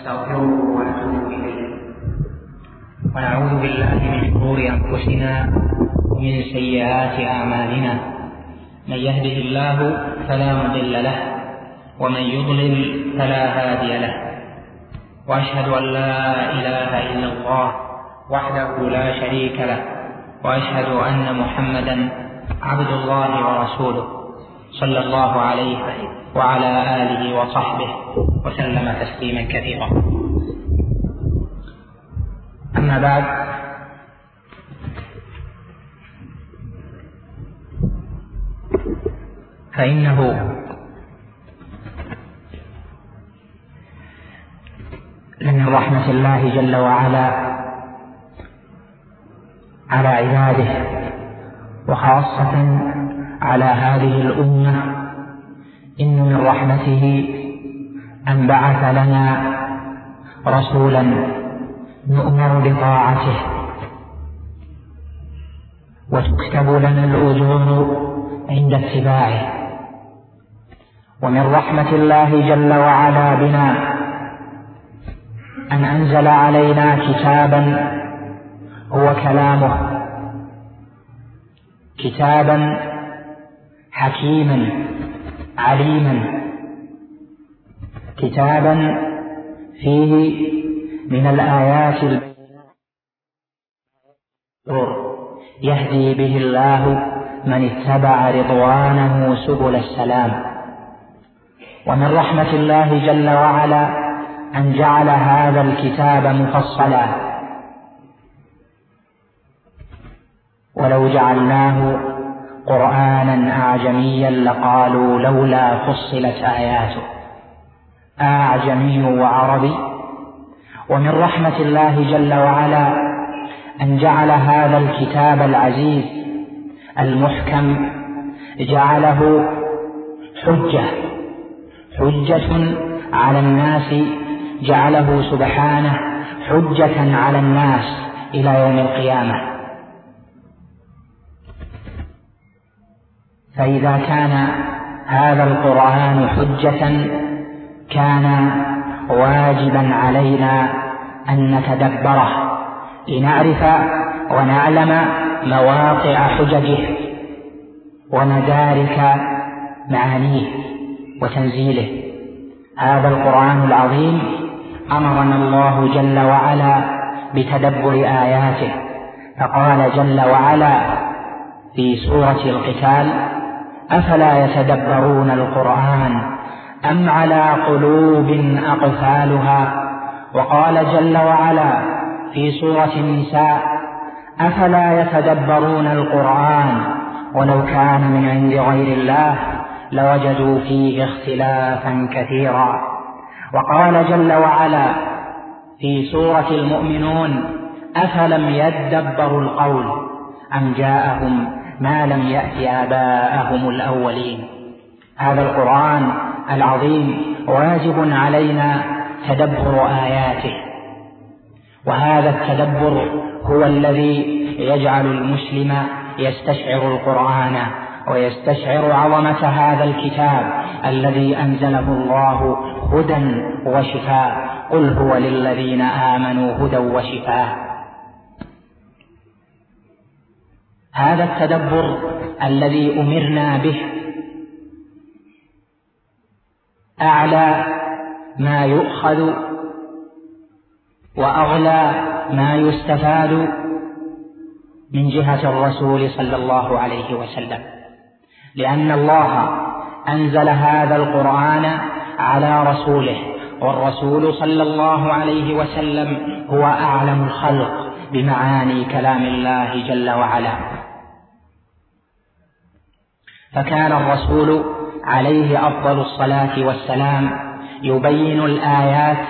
ونستغفره ونتوب إليه. ونعوذ بالله من شرور أنفسنا ومن سيئات أعمالنا. من يهده الله فلا مضل له ومن يضلل فلا هادي له. وأشهد أن لا إله إلا الله وحده لا شريك له. وأشهد أن محمدا عبد الله ورسوله. صلى الله عليه وعلى آله وصحبه وسلم تسليما كثيرا. أما بعد فإنه من رحمة الله جل وعلا على عباده وخاصة على هذه الأمة إن من رحمته أن بعث لنا رسولا نؤمر بطاعته. وتكتب لنا الأجور عند اتباعه. ومن رحمة الله جل وعلا بنا أن أنزل علينا كتابا هو كلامه. كتابا حكيما عليما كتابا فيه من الآيات يهدي به الله من اتبع رضوانه سبل السلام. ومن رحمة الله جل وعلا أن جعل هذا الكتاب مفصلا. ولو جعلناه قرآنا أعجميا لقالوا لولا فصلت آياته. أعجمي وعربي. ومن رحمة الله جل وعلا أن جعل هذا الكتاب العزيز المحكم جعله حجة. حجة على الناس جعله سبحانه حجة على الناس إلى يوم القيامة. فإذا كان هذا القرآن حجة كان واجبا علينا أن نتدبره. لنعرف ونعلم مواقع حججه ومدارك معانيه وتنزيله. هذا القرآن العظيم أمرنا الله جل وعلا بتدبر آياته. فقال جل وعلا في سورة القتال أفلا يتدبرون القرآن أم على قلوب أقفالها؟ وقال جل وعلا في سورة النساء أفلا يتدبرون القرآن؟ ولو كان من عند غير الله لوجدوا فيه اختلافا كثيرا. وقال جل وعلا في سورة المؤمنون أفلم يدبروا القول أم جاءهم ما لم يأت آباءهم الأولين. هذا القرآن العظيم واجب علينا تدبر آياته. وهذا التدبر هو الذي يجعل المسلم يستشعر القرآن ويستشعر عظمة هذا الكتاب الذي أنزله الله هدى وشفاء. قل هو للذين آمنوا هدى وشفاء. هذا التدبر الذي أمرنا به. أعلى ما يؤخذ وأغلى ما يستفاد من جهة الرسول صلى الله عليه وسلم. لأن الله أنزل هذا القرآن على رسوله والرسول صلى الله عليه وسلم هو أعلم الخلق بمعاني كلام الله جل وعلا. فكان الرسول عليه أفضل الصلاة والسلام يبين الآيات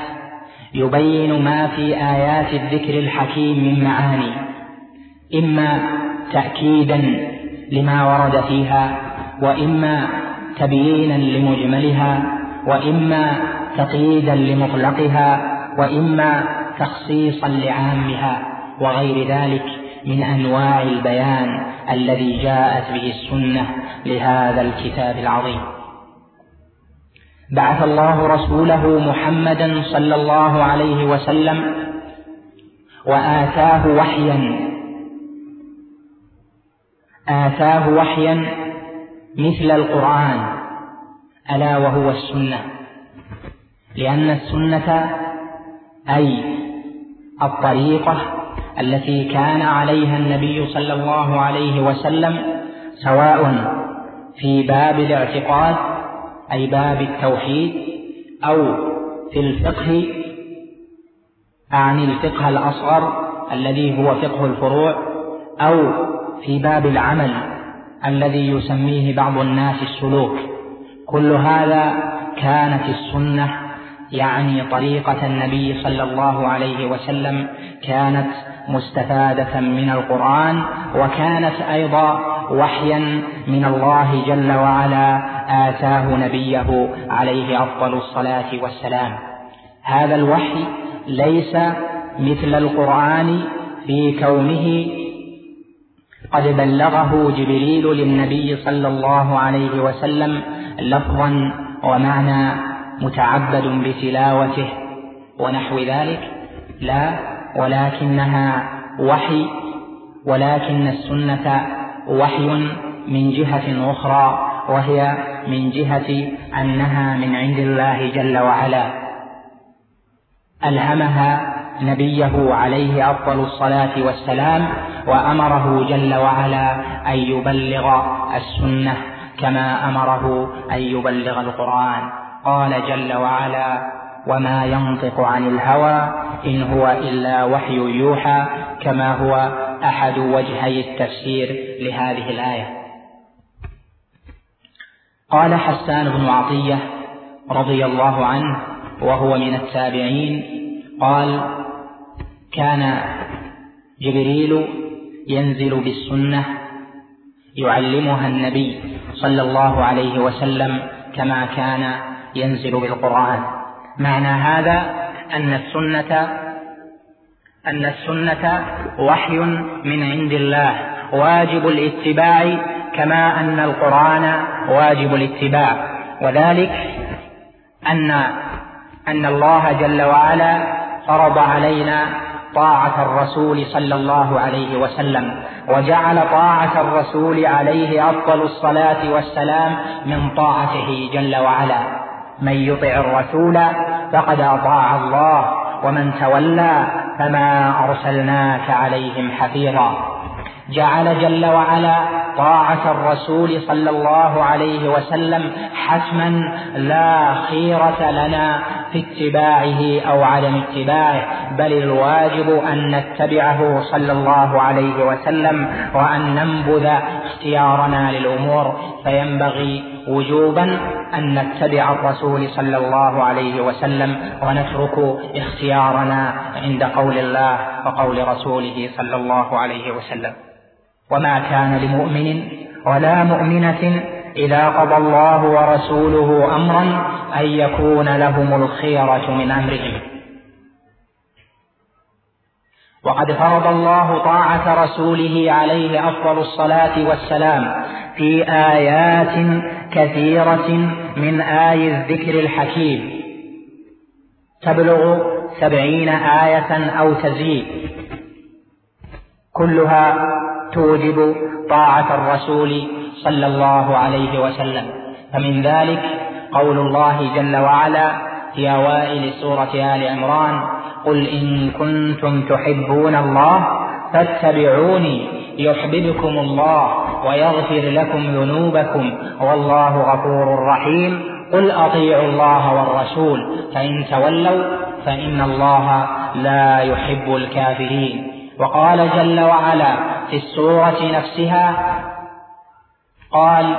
يبين ما في آيات الذكر الحكيم من معاني إما تأكيدا لما ورد فيها وإما تبيينا لمجملها وإما تقييدا لمطلقها وإما تخصيصا لعامها وغير ذلك. من أنواع البيان الذي جاءت به السنة لهذا الكتاب العظيم. بعث الله رسوله محمدا صلى الله عليه وسلم وآتاه وحيا آتاه وحيا مثل القرآن ألا وهو السنة. لأن السنة أي الطريقة التي كان عليها النبي صلى الله عليه وسلم سواء في باب الاعتقاد أي باب التوحيد أو في الفقه أعني الفقه الأصغر الذي هو فقه الفروع أو في باب العمل الذي يسميه بعض الناس السلوك. كل هذا كانت السنة يعني طريقة النبي صلى الله عليه وسلم كانت مستفادة من القرآن وكانت أيضا وحيا من الله جل وعلا آتاه نبيه عليه أفضل الصلاة والسلام. هذا الوحي ليس مثل القرآن في كونه قد بلغه جبريل للنبي صلى الله عليه وسلم لفظا ومعنى متعبد بتلاوته ونحو ذلك. لا ولكنها وحي ولكن السنة وحي من جهة أخرى وهي من جهة أنها من عند الله جل وعلا. ألهمها نبيه عليه أفضل الصلاة والسلام وأمره جل وعلا أن يبلغ السنة كما أمره أن يبلغ القرآن. قال جل وعلا وما ينطق عن الهوى إن هو إلا وحي يوحى كما هو أحد وجهي التفسير لهذه الآية. قال حسان بن عطية رضي الله عنه وهو من التابعين قال كان جبريل ينزل بالسنة يعلمها النبي صلى الله عليه وسلم كما كان ينزل بالقرآن. معنى هذا أن السنة أن السنة وحي من عند الله واجب الاتباع كما أن القرآن واجب الاتباع. وذلك أن أن الله جل وعلا فرض علينا طاعة الرسول صلى الله عليه وسلم وجعل طاعة الرسول عليه أفضل الصلاة والسلام من طاعته جل وعلا. من يطع الرسول فقد أطاع الله ومن تولى فما أرسلناك عليهم حفيظا. جعل جل وعلا طاعة الرسول صلى الله عليه وسلم حتما لا خيرة لنا في اتباعه أو عدم اتباعه بل الواجب أن نتبعه صلى الله عليه وسلم وأن ننبذ اختيارنا للأمور. فينبغي وجوبا أن نتبع الرسول صلى الله عليه وسلم ونترك اختيارنا عند قول الله وقول رسوله صلى الله عليه وسلم. وما كان لمؤمن ولا مؤمنة إذا قضى الله ورسوله أمرا أن يكون لهم الخيرة من أمرهم. وقد فرض الله طاعة رسوله عليه أفضل الصلاة والسلام في آيات كثيرة من آي الذكر الحكيم. تبلغ سبعين آية أو تزيد. كلها توجب طاعة الرسول صلى الله عليه وسلم. فمن ذلك قول الله جل وعلا في أوائل سورة آل عمران قل إن كنتم تحبون الله فاتبعوني يحببكم الله ويغفر لكم ذنوبكم والله غفور رحيم. قل أطيعوا الله والرسول فإن تولوا فإن الله لا يحب الكافرين. وقال جل وعلا في السورة نفسها قال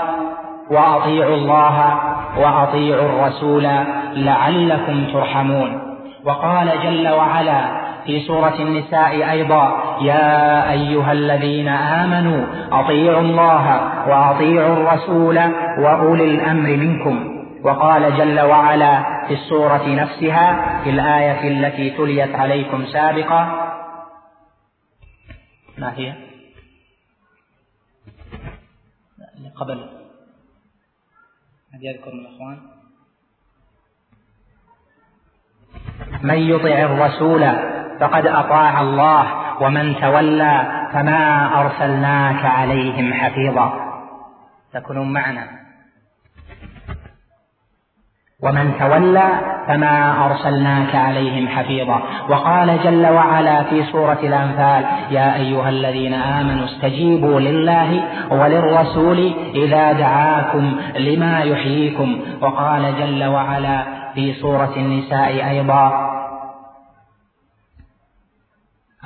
وأطيعوا الله وأطيعوا الرسول لعلكم ترحمون وقال جل وعلا في سورة النساء أيضا يا أيها الذين آمنوا أطيعوا الله وأطيعوا الرسول وأولي الأمر منكم وقال جل وعلا في السورة نفسها في الآية التي تليت عليكم سابقا ما هي؟ قبل. هل يذكر الأخوان. من يطع الرسول فقد أطاع الله ومن تولى فما أرسلناك عليهم حفيظا. تكونون معنا. ومن تولى فما أرسلناك عليهم حفيظا. وقال جل وعلا في سورة الأنفال يا أيها الذين آمنوا استجيبوا لله وللرسول إذا دعاكم لما يحييكم. وقال جل وعلا في سورة النساء أيضا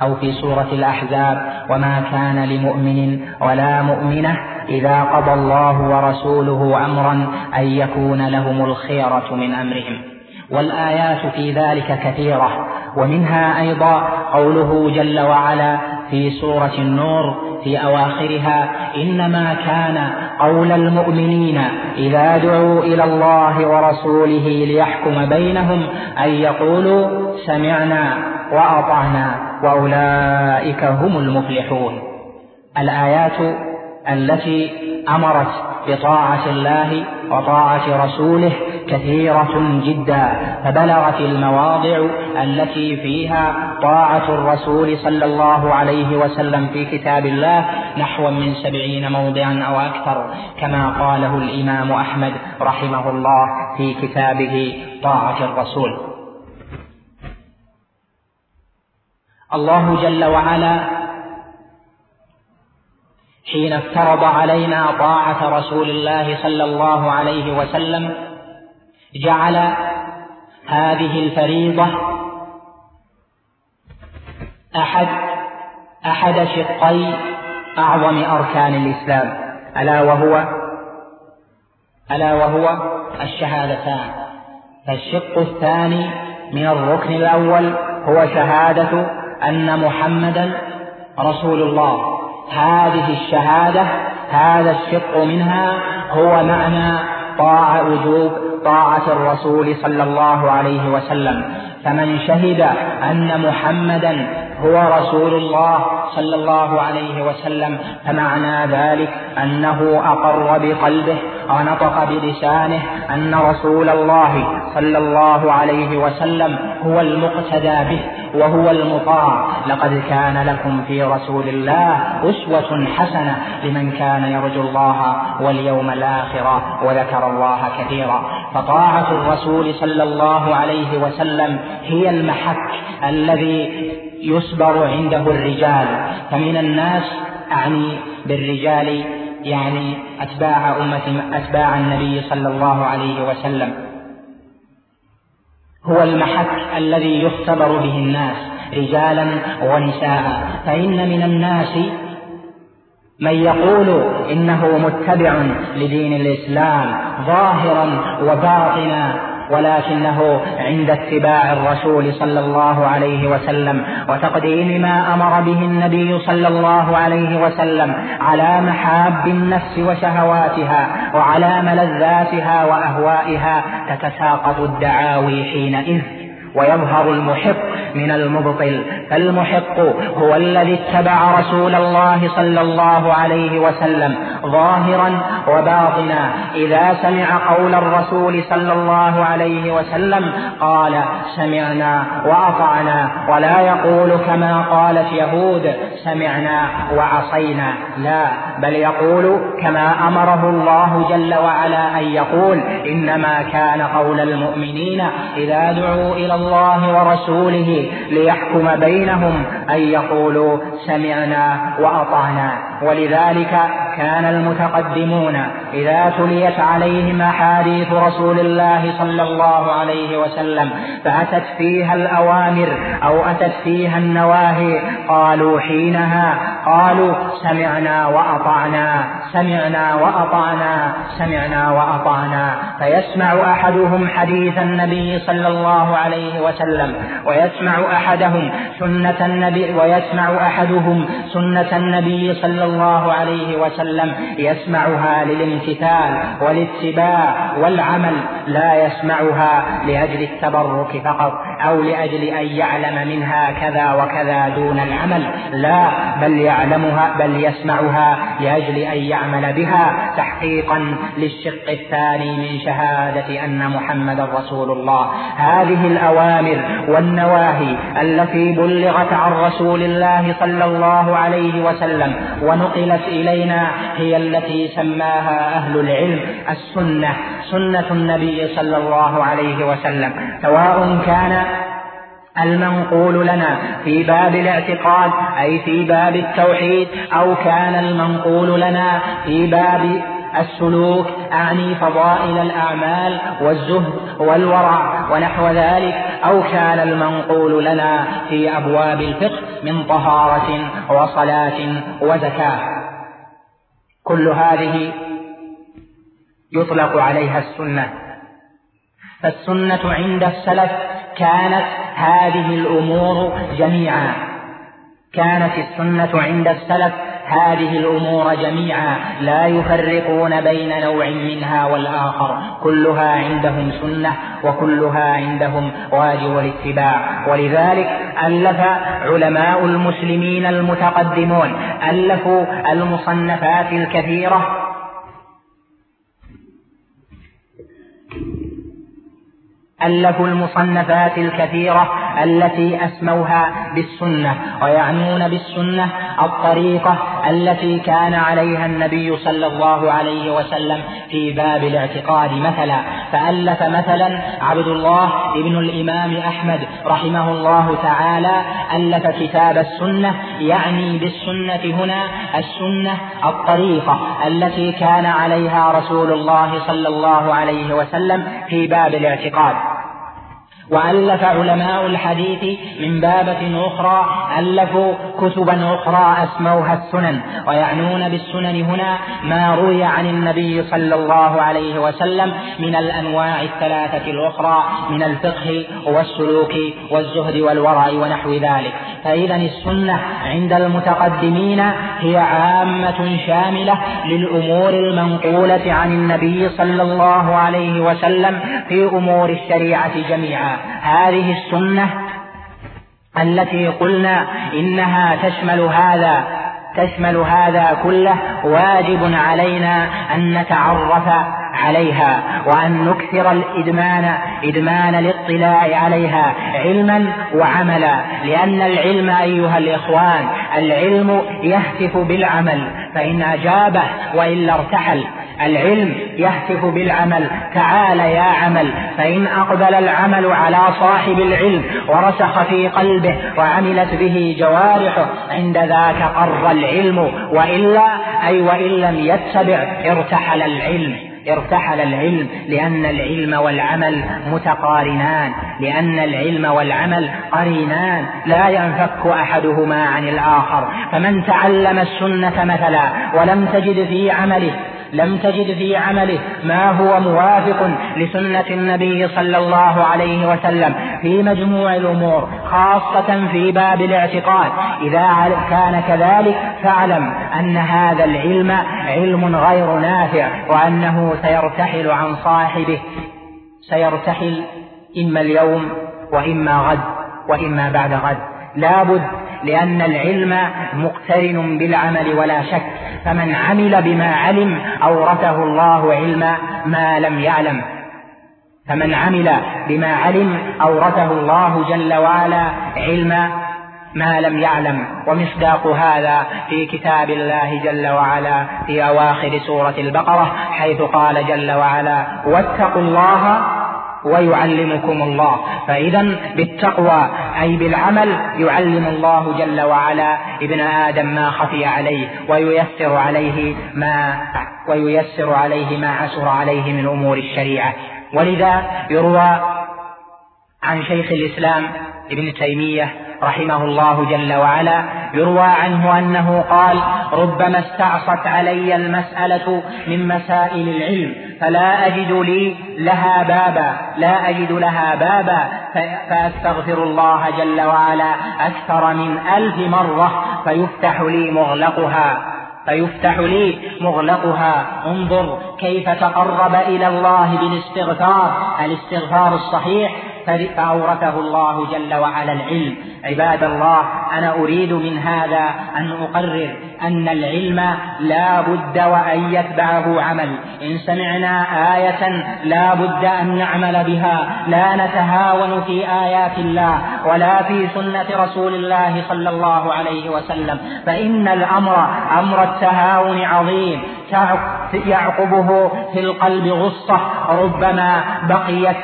أو في سورة الأحزاب وما كان لمؤمن ولا مؤمنة إذا قضى الله ورسوله أمرا أن يكون لهم الخيرة من أمرهم. والآيات في ذلك كثيرة ومنها أيضا قوله جل وعلا في سورة النور في أواخرها إنما كان قول المؤمنين إذا دعوا إلى الله ورسوله ليحكم بينهم أن يقولوا سمعنا وأطعنا. وأولئك هم المفلحون. الآيات التي أمرت بطاعة الله وطاعة رسوله كثيرة جدا فبلغت المواضع التي فيها طاعة الرسول صلى الله عليه وسلم في كتاب الله نحو من سبعين موضعا أو أكثر كما قاله الإمام أحمد رحمه الله في كتابه طاعة الرسول. الله جل وعلا حين افترض علينا طاعة رسول الله صلى الله عليه وسلم جعل هذه الفريضة أحد أحد شقي أعظم أركان الإسلام. ألا وهو ألا وهو الشهادتان. فالشق الثاني من الركن الأول هو شهادة أن محمدا رسول الله. هذه الشهادة هذا الشق منها هو معنى طاعة وجوب طاعة الرسول صلى الله عليه وسلم. فمن شهد أن محمدا هو رسول الله صلى الله عليه وسلم فمعنى ذلك أنه أقر بقلبه ونطق بلسانه أن رسول الله صلى الله عليه وسلم هو المقتدى به وهو المطاع. لقد كان لكم في رسول الله أسوة حسنة لمن كان يرجو الله واليوم الآخر وذكر الله كثيرا. فطاعة الرسول صلى الله عليه وسلم هي المحك الذي يصبر عنده الرجال. فمن الناس أعني بالرجال يعني أتباع أمة أتباع النبي صلى الله عليه وسلم. هو المحك الذي يختبر به الناس رجالا ونساء. فإن من الناس من يقول إنه متبع لدين الإسلام ظاهرا وباطنا ولكنه عند اتباع الرسول صلى الله عليه وسلم وتقديم ما أمر به النبي صلى الله عليه وسلم على محاب النفس وشهواتها وعلى ملذاتها وأهوائها تتساقط الدعاوي حينئذ. ويظهر المحق من المبطل. فالمحق هو الذي اتبع رسول الله صلى الله عليه وسلم ظاهرا وباطنا. إذا سمع قول الرسول صلى الله عليه وسلم قال سمعنا وأطعنا ولا يقول كما قالت يهود سمعنا وعصينا. لا بل يقول كما أمره الله جل وعلا أن يقول إنما كان قول المؤمنين إذا دعوا إلى الله ورسوله ليحكم بينهم أن يقولوا سمعنا وأطعنا. ولذلك كان المتقدمون إذا تليت عليهم أحاديث رسول الله صلى الله عليه وسلم فأتت فيها الأوامر أو أتت فيها النواهي قالوا حينها قالوا سمعنا وأطعنا سمعنا وأطعنا سمعنا وأطعنا. فيسمع أحدهم حديث النبي صلى الله عليه وسلم ويسمع أحدهم سنة النبي ويسمع أحدهم سنة النبي صلى الله عليه وسلم يسمعها للامتثال والاتباع والعمل لا يسمعها لأجل التبرك فقط. أو لأجل أن يعلم منها كذا وكذا دون العمل. لا بل يعلمها بل يسمعها لأجل أن يعمل بها. تحقيقا للشق الثاني من شهادة أن محمد رسول الله. هذه الأوامر والنواهي التي بلغت عن رسول الله صلى الله عليه وسلم ونقلت إلينا هي التي سماها أهل العلم السنة سنة النبي صلى الله عليه وسلم. سواء كان المنقول لنا في باب الاعتقاد أي في باب التوحيد أو كان المنقول لنا في باب السلوك أعني فضائل الأعمال والزهد والورع ونحو ذلك أو كان المنقول لنا في أبواب الفقه من طهارة وصلاة وزكاة. كل هذه يطلق عليها السنة. فالسنة عند السلف كانت هذه الأمور جميعا. كانت السنة عند السلف هذه الأمور جميعا. لا يفرقون بين نوع منها والآخر. كلها عندهم سنة وكلها عندهم واجب الاتباع. ولذلك ألف علماء المسلمين المتقدمون ألفوا المصنفات الكثيرة ألفوا المصنفات الكثيرة التي أسموها بالسنة ويعنون بالسنة الطريقة التي كان عليها النبي صلى الله عليه وسلم في باب الاعتقاد مثلا. فألف مثلا عبد الله ابن الإمام أحمد رحمه الله تعالى ألف كتاب السنة يعني بالسنة هنا السنة الطريقة التي كان عليها رسول الله صلى الله عليه وسلم في باب الاعتقاد. وألف علماء الحديث من بابة أخرى ألفوا كتبا أخرى أسموها السنن ويعنون بالسنن هنا ما روي عن النبي صلى الله عليه وسلم من الأنواع الثلاثة الأخرى من الفقه والسلوك والزهد والورع ونحو ذلك. فإذا السنة عند المتقدمين هي عامة شاملة للأمور المنقولة عن النبي صلى الله عليه وسلم في أمور الشريعة جميعا. هذه السنة التي قلنا إنها تشمل هذا تشمل هذا كله واجب علينا أن نتعرف عليها وأن نكثر الإدمان إدمان الاطلاع عليها علما وعملا. لأن العلم أيها الإخوان العلم يهتف بالعمل فإن أجابه وإلا ارتحل. العلم يهتف بالعمل. تعال يا عمل فإن أقبل العمل على صاحب العلم ورسخ في قلبه وعملت به جوارحه عند ذاك قر العلم. وإلا أي وإن لم يتبع ارتحل العلم. ارتحل العلم لأن العلم والعمل متقارنان. لأن العلم والعمل قرينان. لا ينفك أحدهما عن الآخر. فمن تعلم السنة مثلا ولم تجد في عمله لم تجد في عمله ما هو موافق لسنة النبي صلى الله عليه وسلم في مجموع الأمور خاصة في باب الاعتقاد. إذا كان كذلك فاعلم أن هذا العلم علم غير نافع وأنه سيرتحل عن صاحبه. سيرتحل إما اليوم وإما غد وإما بعد غد. لابد لأن العلم مقترن بالعمل ولا شك. فمن عمل بما علم أورثه الله علم ما لم يعلم. فمن عمل بما علم أورثه الله جل وعلا علم ما لم يعلم. ومصداق هذا في كتاب الله جل وعلا في أواخر سورة البقرة حيث قال جل وعلا واتقوا الله ويعلمكم الله. فإذا بالتقوى أي بالعمل يعلم الله جل وعلا ابن آدم ما خفي عليه وييسر عليه ما وييسر عليه ما عسر عليه من أمور الشريعة. ولذا يروى عن شيخ الإسلام ابن تيمية رحمه الله جل وعلا يروى عنه أنه قال ربما استعصت علي المسألة من مسائل العلم فلا أجد لي لها بابا لا أجد لها بابا فأستغفر الله جل وعلا أكثر من ألف مرة فيفتح لي مغلقها فيفتح لي مغلقها. انظر كيف تقرب إلى الله بالاستغفار الاستغفار الصحيح فأورثه الله جل وعلا العلم. عباد الله أنا أريد من هذا أن أقرر أن العلم لا بد وأن يتبعه عمل. إن سمعنا آية لا بد أن نعمل بها لا نتهاون في آيات الله ولا في سنة رسول الله صلى الله عليه وسلم. فإن الأمر أمر التهاون عظيم. يعقبه في القلب غصة ربما بقيت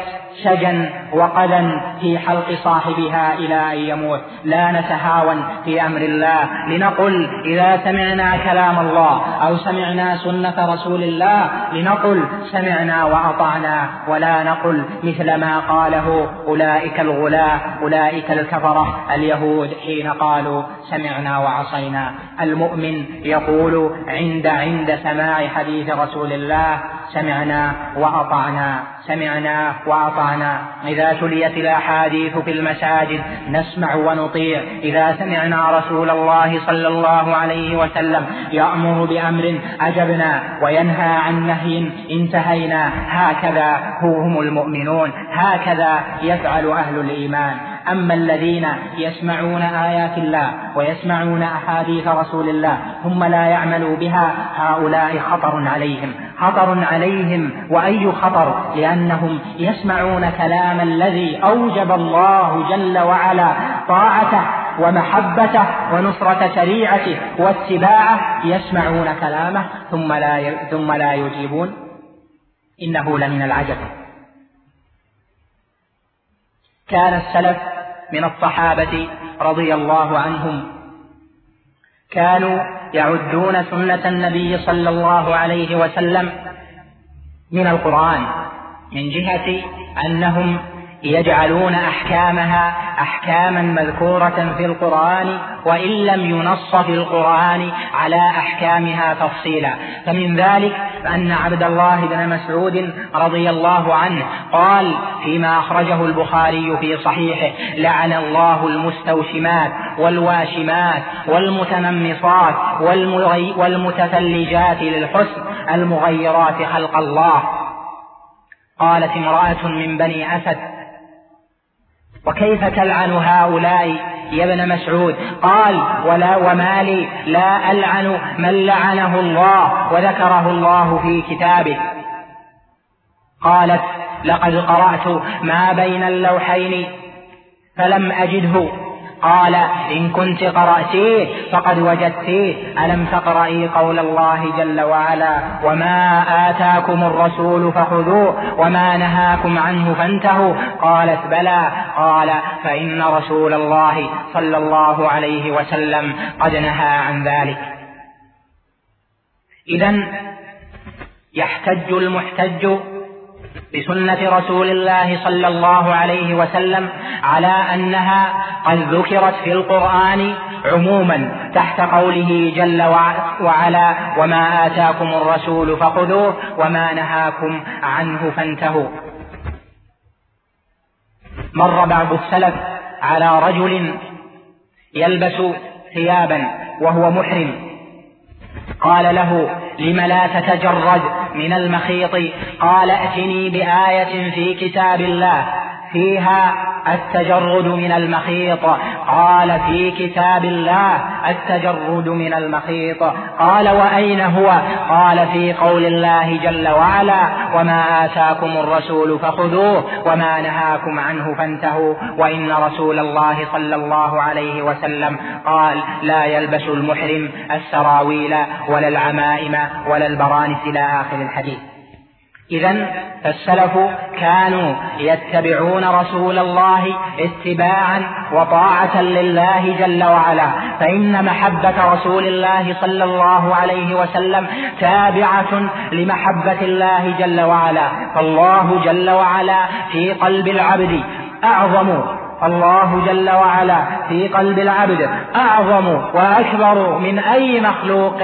شجا وقدا في حلق صاحبها إلى أن يموت. لا نتهاون في أمر الله. لنقل إذا سمعنا كلام الله أو سمعنا سنة رسول الله لنقل سمعنا وأطعنا. ولا نقل مثل ما قاله أولئك الغلاة أولئك الكفرة اليهود حين قالوا سمعنا وعصينا. المؤمن يقول عند عند سماع حديث رسول الله سمعنا وأطعنا. سمعنا وأطعنا. إذا تليت الأحاديث في المساجد نسمع ونطيع. إذا سمعنا رسول الله صلى الله عليه وسلم يأمر بأمر أجبنا وينهى عن نهي انتهينا هكذا هم المؤمنون. هكذا يفعل أهل الإيمان. أما الذين يسمعون آيات الله ويسمعون أحاديث رسول الله ثم لا يعملوا بها هؤلاء خطر عليهم. خطر عليهم وأي خطر؟ لأنهم يسمعون كلام الذي أوجب الله جل وعلا طاعته ومحبته ونصرة شريعته واتباعه يسمعون كلامه ثم لا ثم لا يجيبون. إنه لمن العجب. كان السلف من الصحابة رضي الله عنهم. كانوا يعدون سنة النبي صلى الله عليه وسلم من القرآن من جهة أنهم يجعلون أحكامها أحكاما مذكورة في القرآن وإن لم ينص في القرآن على أحكامها تفصيلا. فمن ذلك أن عبد الله بن مسعود رضي الله عنه قال فيما أخرجه البخاري في صحيحه لعن الله المستوشمات والواشمات والمتنمصات والمتثلجات للحسن المغيرات خلق الله قالت امرأة من بني أسد وكيف تلعن هؤلاء يا ابن مسعود؟ قال ولا وما لي لا ألعن من لعنه الله وذكره الله في كتابه. قالت لقد قرأت ما بين اللوحين فلم أجده. قال إن كنت قرأتيه فقد وجدتيه. ألم تقرأي قول الله جل وعلا وما آتاكم الرسول فخذوه وما نهاكم عنه فانتهوا. قالت بلى. قال فإن رسول الله صلى الله عليه وسلم قد نهى عن ذلك. إذا يحتج المحتج بسنة رسول الله صلى الله عليه وسلم على أنها قد ذكرت في القرآن عموما تحت قوله جل وعلا وما آتاكم الرسول فخذوه وما نهاكم عنه فانتهوا. مر بعض السلف على رجل يلبس ثيابا وهو محرم. قال له لم لا تتجرد من المخيط؟ قال ائتني بآية في كتاب الله. فيها التجرد من المخيط. قال في كتاب الله التجرد من المخيط. قال وأين هو؟ قال في قول الله جل وعلا وما آتاكم الرسول فخذوه وما نهاكم عنه فانتهوا وإن رسول الله صلى الله عليه وسلم قال لا يلبس المحرم السراويل ولا العمائم ولا البرانس إلى آخر الحديث. إذا فالسلف كانوا يتبعون رسول الله اتباعا وطاعة لله جل وعلا. فإن محبة رسول الله صلى الله عليه وسلم تابعة لمحبة الله جل وعلا. فالله جل وعلا في قلب العبد أعظم الله جل وعلا في قلب العبد أعظم وأكبر من أي مخلوق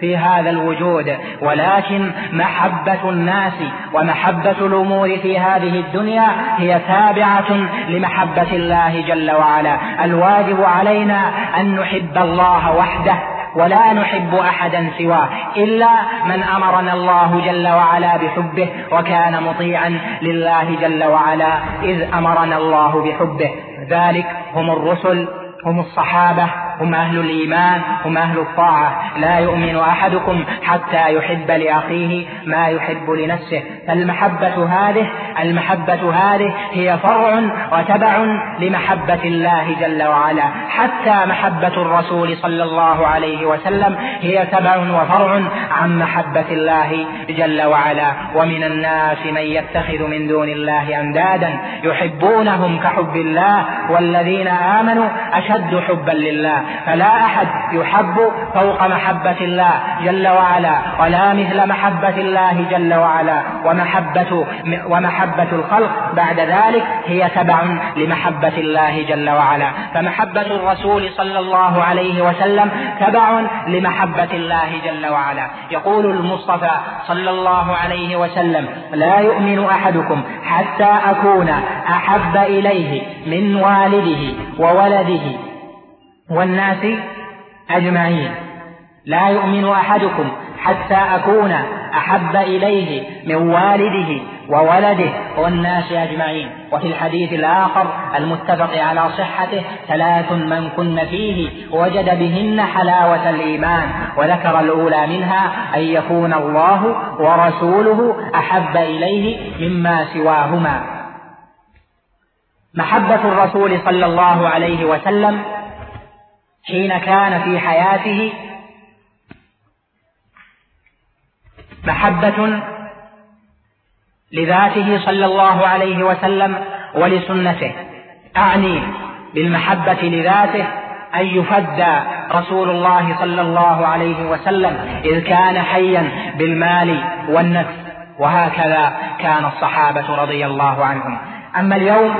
في هذا الوجود. ولكن محبة الناس ومحبة الأمور في هذه الدنيا هي تابعة لمحبة الله جل وعلا. الواجب علينا أن نحب الله وحده ولا نحب أحدا سواه إلا من أمرنا الله جل وعلا بحبه وكان مطيعا لله جل وعلا إذ أمرنا الله بحبه. ذلك هم الرسل هم الصحابة. هم أهل الإيمان هم أهل الطاعة. لا يؤمن أحدكم حتى يحب لأخيه ما يحب لنفسه. فالمحبة هذه المحبة هذه هي فرع وتبع لمحبة الله جل وعلا. حتى محبة الرسول صلى الله عليه وسلم هي تبع وفرع عن محبة الله جل وعلا. ومن الناس من يتخذ من دون الله أندادا يحبونهم كحب الله والذين آمنوا أشد حبا لله. فلا أحد يحب فوق محبة الله جل وعلا ولا مثل محبة الله جل وعلا. ومحبة ومحبة الخلق بعد ذلك هي تبع لمحبة الله جل وعلا. فمحبة الرسول صلى الله عليه وسلم تبع لمحبة الله جل وعلا. يقول المصطفى صلى الله عليه وسلم لا يؤمن أحدكم حتى أكون أحب إليه من والده وولده والناس أجمعين. لا يؤمن أحدكم حتى أكون أحب إليه من والده وولده. والناس أجمعين. وفي الحديث الآخر المتفق على صحته ثلاث من كن فيه وجد بهن حلاوة الإيمان وذكر الأولى منها أن يكون الله ورسوله أحب إليه مما سواهما. محبة الرسول صلى الله عليه وسلم حين كان في حياته محبة لذاته صلى الله عليه وسلم ولسنته. أعني بالمحبة لذاته أن يفدى رسول الله صلى الله عليه وسلم إذ كان حيا بالمال والنفس وهكذا كان الصحابة رضي الله عنهم. أما اليوم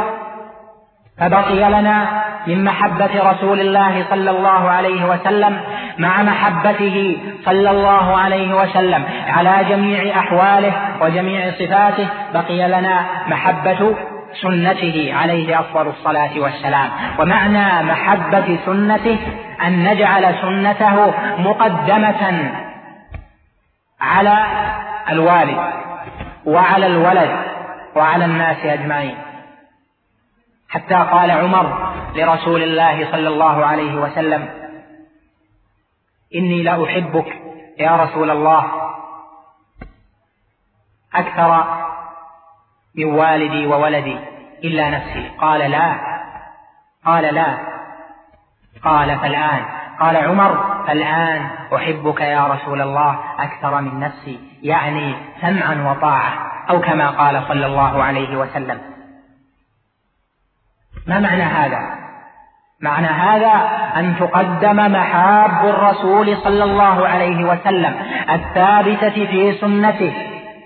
فبقي لنا من محبة رسول الله صلى الله عليه وسلم مع محبته صلى الله عليه وسلم على جميع أحواله وجميع صفاته بقي لنا محبة سنته عليه أفضل الصلاة والسلام. ومعنى محبة سنته أن نجعل سنته مقدمة على الوالد وعلى الولد وعلى الناس أجمعين. حتى قال عمر لرسول الله صلى الله عليه وسلم. إني لأحبك يا رسول الله. أكثر من والدي وولدي إلا نفسي. قال لا. قال لا. قال فالآن. قال عمر فالآن أحبك يا رسول الله أكثر من نفسي. يعني سمعا وطاعة. أو كما قال صلى الله عليه وسلم. ما معنى هذا؟ معنى هذا أن تقدم محاب الرسول صلى الله عليه وسلم الثابتة في سنته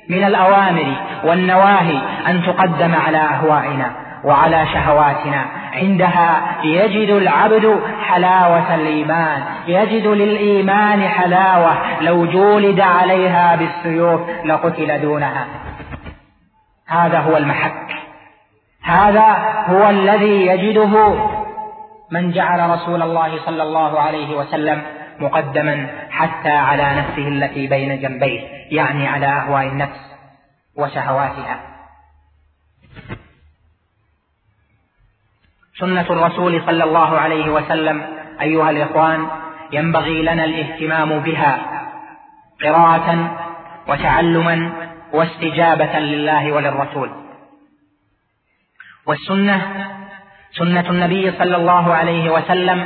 من الأوامر والنواهي أن تقدم على أهوائنا وعلى شهواتنا. عندها يجد العبد حلاوة الإيمان يجد للإيمان حلاوة. لو جولد عليها بالسيوف لقتل دونها. هذا هو المحك. هذا هو الذي يجده من جعل رسول الله صلى الله عليه وسلم مقدما حتى على نفسه التي بين جنبيه يعني على أهواء النفس وشهواتها. سنة الرسول صلى الله عليه وسلم أيها الإخوان ينبغي لنا الاهتمام بها قراءة وتعلما واستجابة لله وللرسول. والسنة سنة النبي صلى الله عليه وسلم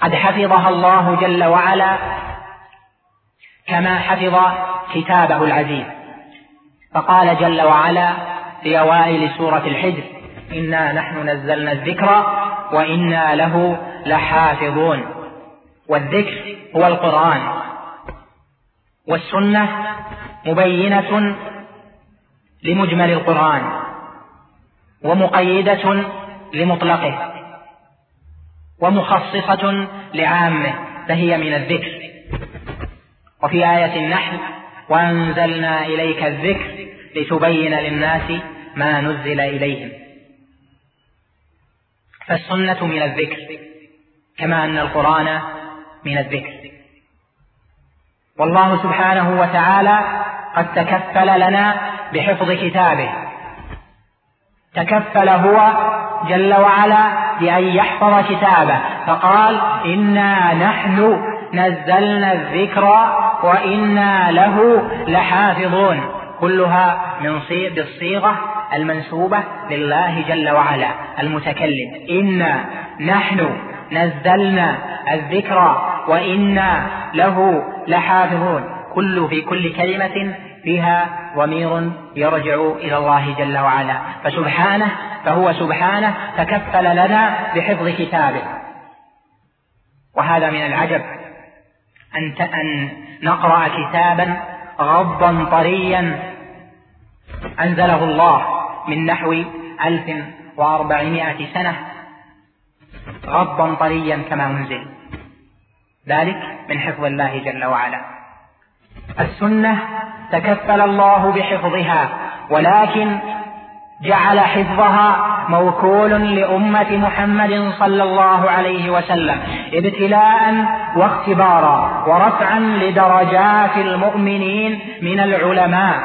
قد حفظها الله جل وعلا كما حفظ كتابه العزيز. فقال جل وعلا في أوائل سورة الحجر إنا نحن نزلنا الذكر وإنا له لحافظون والذكر هو القرآن. والسنة مبينة لمجمل القرآن ومقيدة لمطلقه. ومخصصة لعامه فهي من الذكر. وفي آية النحل وأنزلنا إليك الذكر لتبين للناس ما نزل إليهم. فالسنة من الذكر كما أن القرآن من الذكر. والله سبحانه وتعالى قد تكفل لنا بحفظ كتابه. تكفل هو جل وعلا بأن يحفظ كتابه. فقال إنا نحن نزلنا الذكر وإنا له لحافظون. كلها من بالصيغة المنسوبة لله جل وعلا المتكلم. إنا نحن نزلنا الذكر وإنا له لحافظون. كل في كل كلمة فيها ضمير يرجع إلى الله جل وعلا. فسبحانه فهو سبحانه تكفل لنا بحفظ كتابه. وهذا من العجب أن أن نقرأ كتابا غضا طريا أنزله الله من نحو ألف وأربعمائة سنة غضا طريا كما أنزل. ذلك من حفظ الله جل وعلا. السنة تكفل الله بحفظها ولكن جعل حفظها موكول لأمة محمد صلى الله عليه وسلم ابتلاء واختبارا ورفعا لدرجات المؤمنين من العلماء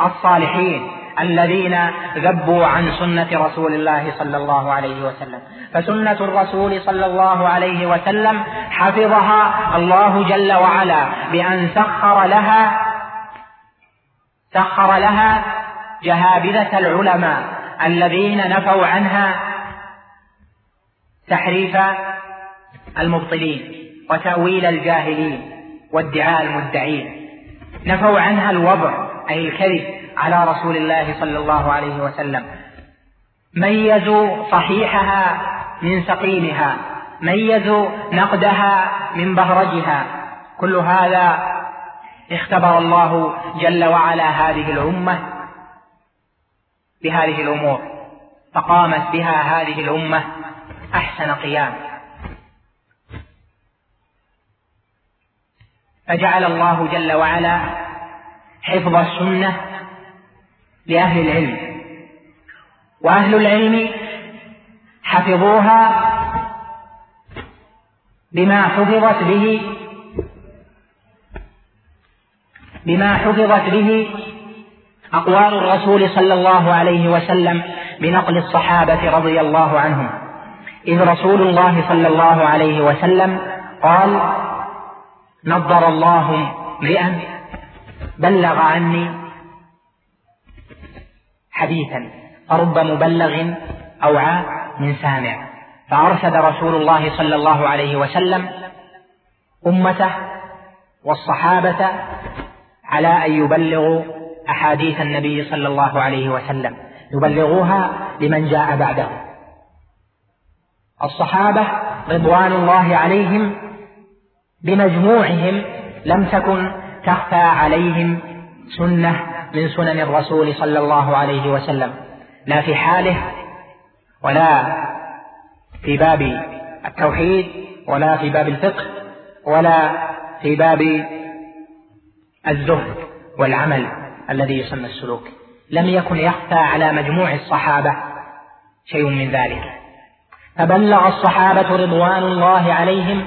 الصالحين. الذين ذبوا عن سنة رسول الله صلى الله عليه وسلم. فسنة الرسول صلى الله عليه وسلم حفظها الله جل وعلا بأن سخر لها سخر لها جهابذة العلماء الذين نفوا عنها تحريف المبطلين وتأويل الجاهلين وادعاء المدعين. نفوا عنها الوضع أي الكذب على رسول الله صلى الله عليه وسلم. ميزوا صحيحها من سقيمها ميزوا نقدها من بهرجها. كل هذا اختبر الله جل وعلا هذه الأمة بهذه الأمور فقامت بها هذه الأمة أحسن قيام. فجعل الله جل وعلا حفظ السنة لأهل العلم. وأهل العلم حفظوها بما حفظت به بما حفظت به أقوال الرسول صلى الله عليه وسلم بنقل الصحابة رضي الله عنهم. إذ رسول الله صلى الله عليه وسلم قال نظر الله امرئا بلغ عني حديثا فرب مبلغ أوعى من سامع. فأرشد رسول الله صلى الله عليه وسلم أمته والصحابة على أن يبلغوا أحاديث النبي صلى الله عليه وسلم. يبلغوها لمن جاء بعده. الصحابة رضوان الله عليهم بمجموعهم لم تكن تخفى عليهم سنة من سنن الرسول صلى الله عليه وسلم لا في حاله ولا في باب التوحيد ولا في باب الفقه ولا في باب الزهد والعمل الذي يسمى السلوك. لم يكن يخفى على مجموع الصحابة شيء من ذلك. فبلغ الصحابة رضوان الله عليهم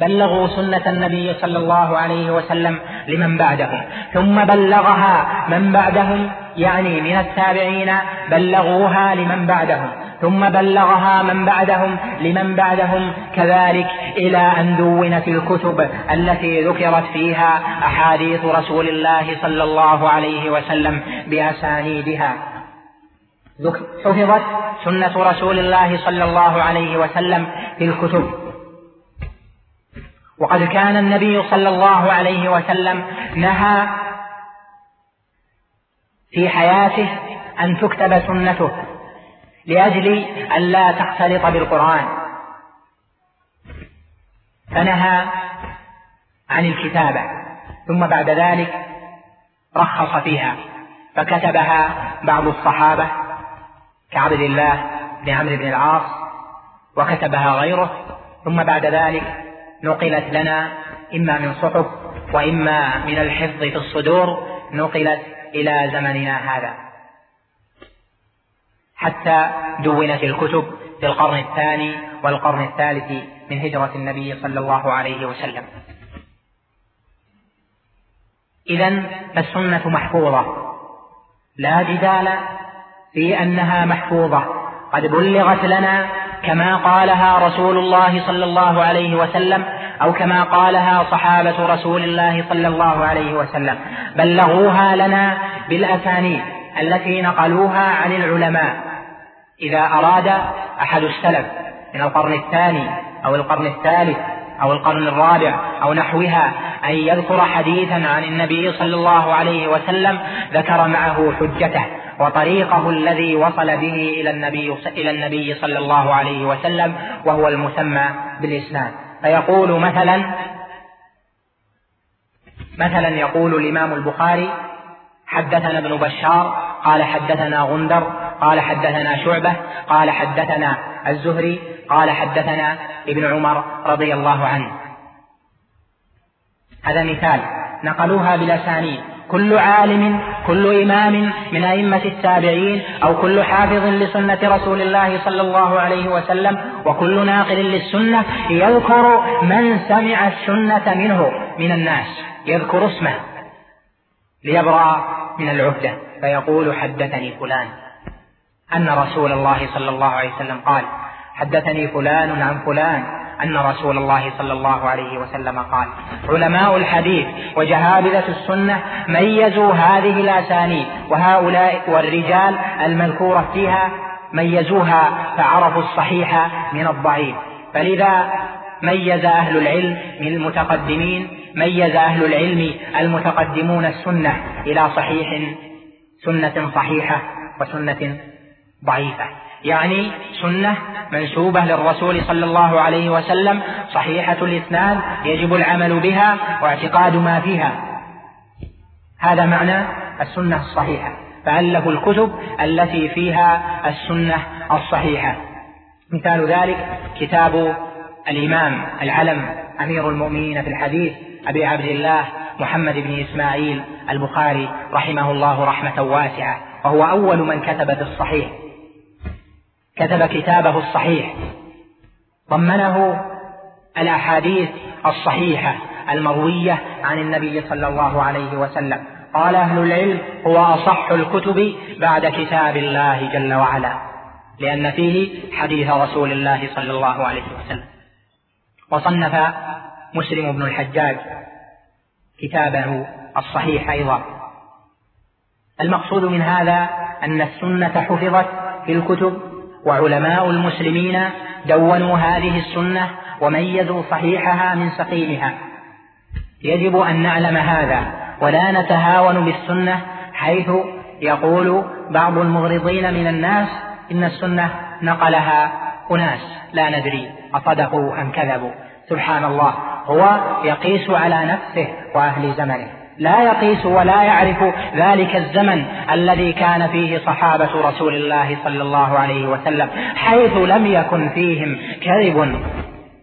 بلغوا سنة النبي صلى الله عليه وسلم لمن بعدهم. ثم بلغها من بعدهم يعني من التابعين بلغوها لمن بعدهم. ثم بلغها من بعدهم لمن بعدهم كذلك إلى أن دونت الكتب التي ذكرت فيها أحاديث رسول الله صلى الله عليه وسلم بأسانيدها. حفظت سنة رسول الله صلى الله عليه وسلم في الكتب. وقد كان النبي صلى الله عليه وسلم نهى في حياته أن تكتب سنته لأجل أن لا تختلط بالقرآن. فنهى عن الكتابة ثم بعد ذلك رخص فيها فكتبها بعض الصحابة كعبد الله بن عمرو بن العاص وكتبها غيره ثم بعد ذلك نقلت لنا إما من صحف وإما من الحفظ في الصدور نقلت إلى زمننا هذا. حتى دونت الكتب في القرن الثاني والقرن الثالث من هجرة النبي صلى الله عليه وسلم. إذا فالسنة محفوظة. لا جدال في أنها محفوظة. قد بلغت لنا كما قالها رسول الله صلى الله عليه وسلم أو كما قالها صحابة رسول الله صلى الله عليه وسلم. بلغوها لنا بالأسانيد التي نقلوها عن العلماء. إذا أراد أحد السلف من القرن الثاني أو القرن الثالث أو القرن الرابع أو نحوها أن يذكر حديثا عن النبي صلى الله عليه وسلم ذكر معه حجته وطريقه الذي وصل به إلى النبي إلى النبي صلى الله عليه وسلم وهو المسمى بالإسلام فيقول مثلا مثلا يقول الإمام البخاري حدثنا ابن بشار قال حدثنا غندر قال حدثنا شعبة قال حدثنا الزهري قال حدثنا ابن عمر رضي الله عنه. هذا مثال نقلوها بالأسانيد كل عالم كل إمام من أئمة التابعين أو كل حافظ لسنة رسول الله صلى الله عليه وسلم وكل ناقل للسنة يذكر من سمع السنة منه من الناس. يذكر اسمه ليبرأ من العهدة. فيقول حدثني فلان. أن رسول الله صلى الله عليه وسلم قال حدثني فلان عن فلان. أن رسول الله صلى الله عليه وسلم قال علماء الحديث وجهابذة السنة ميزوا هذه الأسانيد وهؤلاء والرجال المذكورة فيها ميزوها فعرفوا الصحيح من الضعيف. فلذا ميز أهل العلم من المتقدمين ميز أهل العلم المتقدمون السنة إلى صحيح سنة صحيحة وسنة ضعيفة. يعني سنة منسوبة للرسول صلى الله عليه وسلم صحيحة الإسناد يجب العمل بها واعتقاد ما فيها. هذا معنى السنة الصحيحة. فألف الكتب التي فيها السنة الصحيحة. مثال ذلك كتاب الإمام العلم أمير المؤمنين في الحديث أبي عبد الله محمد بن إسماعيل البخاري رحمه الله رحمة واسعة وهو أول من كتب في الصحيح. كتب كتابه الصحيح. ضمنه الأحاديث الصحيحة المروية عن النبي صلى الله عليه وسلم. قال أهل العلم هو أصح الكتب بعد كتاب الله جل وعلا لأن فيه حديث رسول الله صلى الله عليه وسلم. وصنف مسلم بن الحجاج كتابه الصحيح أيضا. المقصود من هذا أن السنة حفظت في الكتب وعلماء المسلمين دونوا هذه السنة وميزوا صحيحها من سقيمها. يجب أن نعلم هذا ولا نتهاون بالسنة حيث يقول بعض المغرضين من الناس إن السنة نقلها أناس لا ندري أصدقوا أم كذبوا. سبحان الله هو يقيس على نفسه وأهل زمنه. لا يقيس ولا يعرف ذلك الزمن الذي كان فيه صحابة رسول الله صلى الله عليه وسلم حيث لم يكن فيهم كذب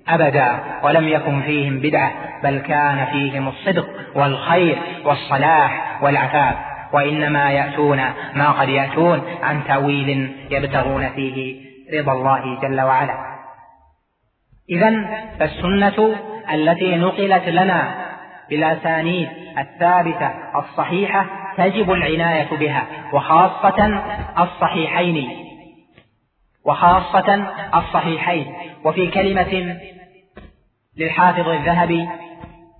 أبدا ولم يكن فيهم بدعة بل كان فيهم الصدق والخير والصلاح والعفاف وإنما يأتون ما قد يأتون عن تأويل يبتغون فيه رضا الله جل وعلا. إذا فالسنة التي نقلت لنا بالأسانيد الثابتة الصحيحة تجب العناية بها وخاصة الصحيحين. وخاصة الصحيحين. وفي كلمة للحافظ الذهبي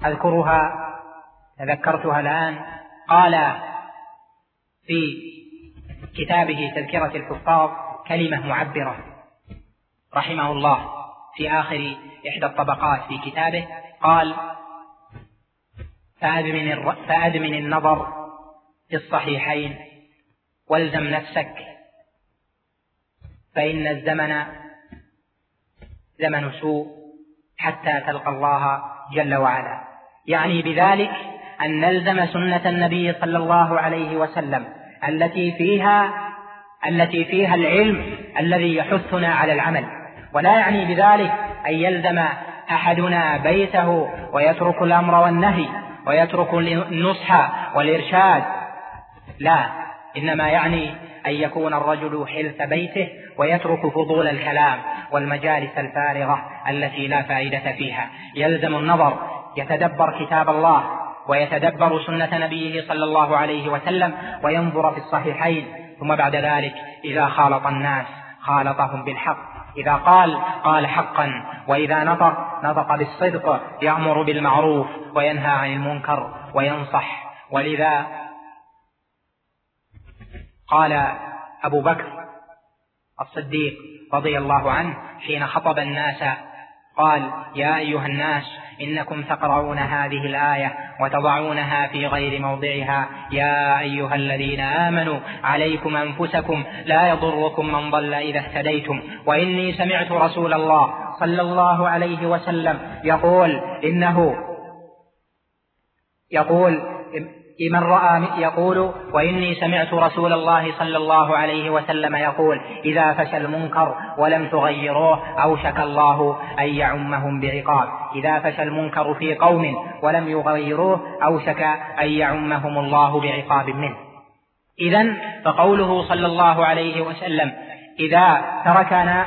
أذكرها تذكرتها الآن قال في كتابه تذكرة الحفاظ كلمة معبرة رحمه الله في آخر إحدى الطبقات في كتابه قال فأدمن, فأدمن النظر في الصحيحين والزم نفسك. فإن الزمن زمن سوء حتى تلقى الله جل وعلا. يعني بذلك أن نلزم سنة النبي صلى الله عليه وسلم التي فيها التي فيها العلم الذي يحثنا على العمل. ولا يعني بذلك أن يلزم أحدنا بيته ويترك الأمر والنهي ويترك النصح والإرشاد. لا إنما يعني أن يكون الرجل حلف بيته ويترك فضول الكلام والمجالس الفارغة التي لا فائدة فيها. يلزم النظر يتدبر كتاب الله ويتدبر سنة نبيه صلى الله عليه وسلم وينظر في الصحيحين ثم بعد ذلك إذا خالط الناس خالطهم بالحق. إذا قال قال حقا وإذا نطق نطق بالصدق يأمر بالمعروف وينهى عن المنكر وينصح. ولذا قال أبو بكر الصديق رضي الله عنه حين خطب الناس قال يا أيها الناس إنكم تقرؤون هذه الآية وتضعونها في غير موضعها. يا أيها الذين آمنوا عليكم أنفسكم لا يضركم من ضل إذا اهتديتم. وإني سمعت رسول الله صلى الله عليه وسلم يقول إنه يقول من رأى يقول وإني سمعت رسول الله صلى الله عليه وسلم يقول إذا فشى المنكر ولم تغيروه أوشك الله أن يعمهم بعقاب. إذا فشى المنكر في قوم ولم يغيروه أوشك أن يعمهم الله بعقاب منه. إذا فقوله صلى الله عليه وسلم إذا تركنا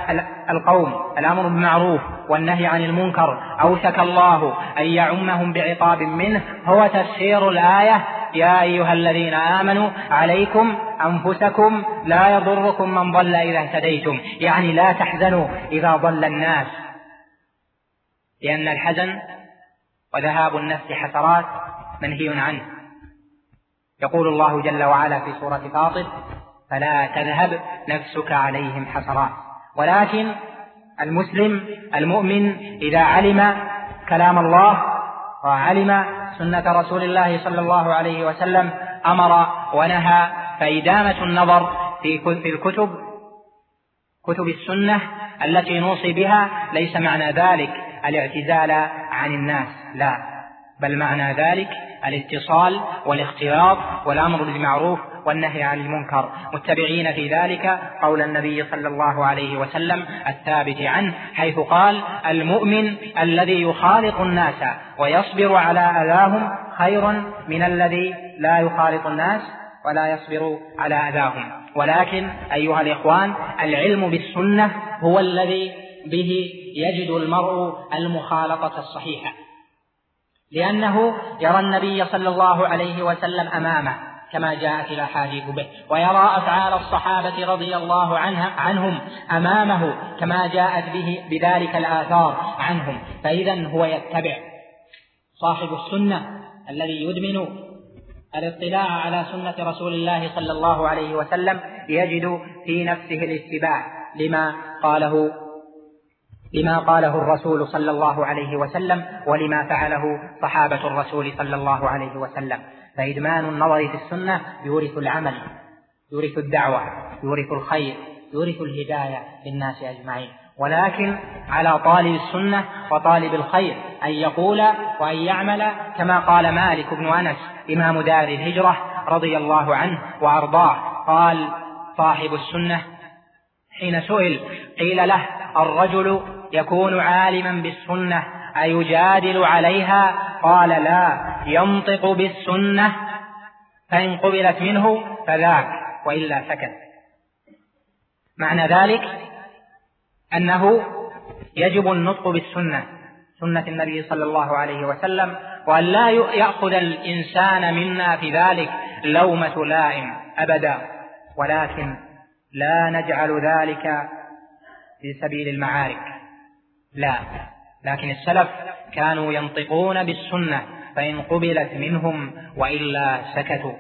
القوم الأمر بالمعروف والنهي عن المنكر أوشك الله أن يعمهم بعقاب منه هو تفسير الآية يا أيها الذين آمنوا عليكم أنفسكم لا يضركم من ضل إذا اهتديتم. يعني لا تحزنوا إذا ضل الناس. لأن الحزن وذهاب النفس حسرات منهي عنه. يقول الله جل وعلا في سورة فاطر فلا تذهب نفسك عليهم حسرات. ولكن المسلم المؤمن إذا علم كلام الله وعلم سنة رسول الله صلى الله عليه وسلم أمر ونهى فإدامة النظر في الكتب كتب السنة التي نوصي بها ليس معنى ذلك الاعتزال عن الناس لا بل معنى ذلك الاتصال والاختلاط والأمر بالمعروف والنهي عن المنكر. متبعين في ذلك قول النبي صلى الله عليه وسلم الثابت عنه حيث قال المؤمن الذي يخالط الناس ويصبر على أذاهم خير من الذي لا يخالط الناس ولا يصبر على أذاهم. ولكن أيها الإخوان العلم بالسنة هو الذي به يجد المرء المخالطة الصحيحة. لأنه يرى النبي صلى الله عليه وسلم أمامه كما جاءت الأحاديث به. ويرى أفعال الصحابة رضي الله عنها عنهم أمامه كما جاءت به بذلك الآثار عنهم. فإذا هو يتبع صاحب السنة الذي يدمن الاطلاع على سنة رسول الله صلى الله عليه وسلم يجد في نفسه الاتباع لما قاله لما قاله الرسول صلى الله عليه وسلم ولما فعله صحابة الرسول صلى الله عليه وسلم. فإدمان النظر في السنة يورث العمل يورث الدعوة يورث الخير يورث الهداية للناس أجمعين. ولكن على طالب السنة وطالب الخير أن يقول وأن يعمل كما قال مالك بن أنس إمام دار الهجرة رضي الله عنه وأرضاه. قال صاحب السنة حين سئل قيل له الرجل يكون عالما بالسنة أيجادل عليها قال لا ينطق بالسنة فإن قبلت منه فذاك وإلا سكت. معنى ذلك أنه يجب النطق بالسنة سنة النبي صلى الله عليه وسلم وأن لا يأخذ الإنسان منا في ذلك لومة لائم أبدا ولكن لا نجعل ذلك في سبيل المعارك. لا. لكن السلف كانوا ينطقون بالسنة فإن قبلت منهم وإلا سكتوا.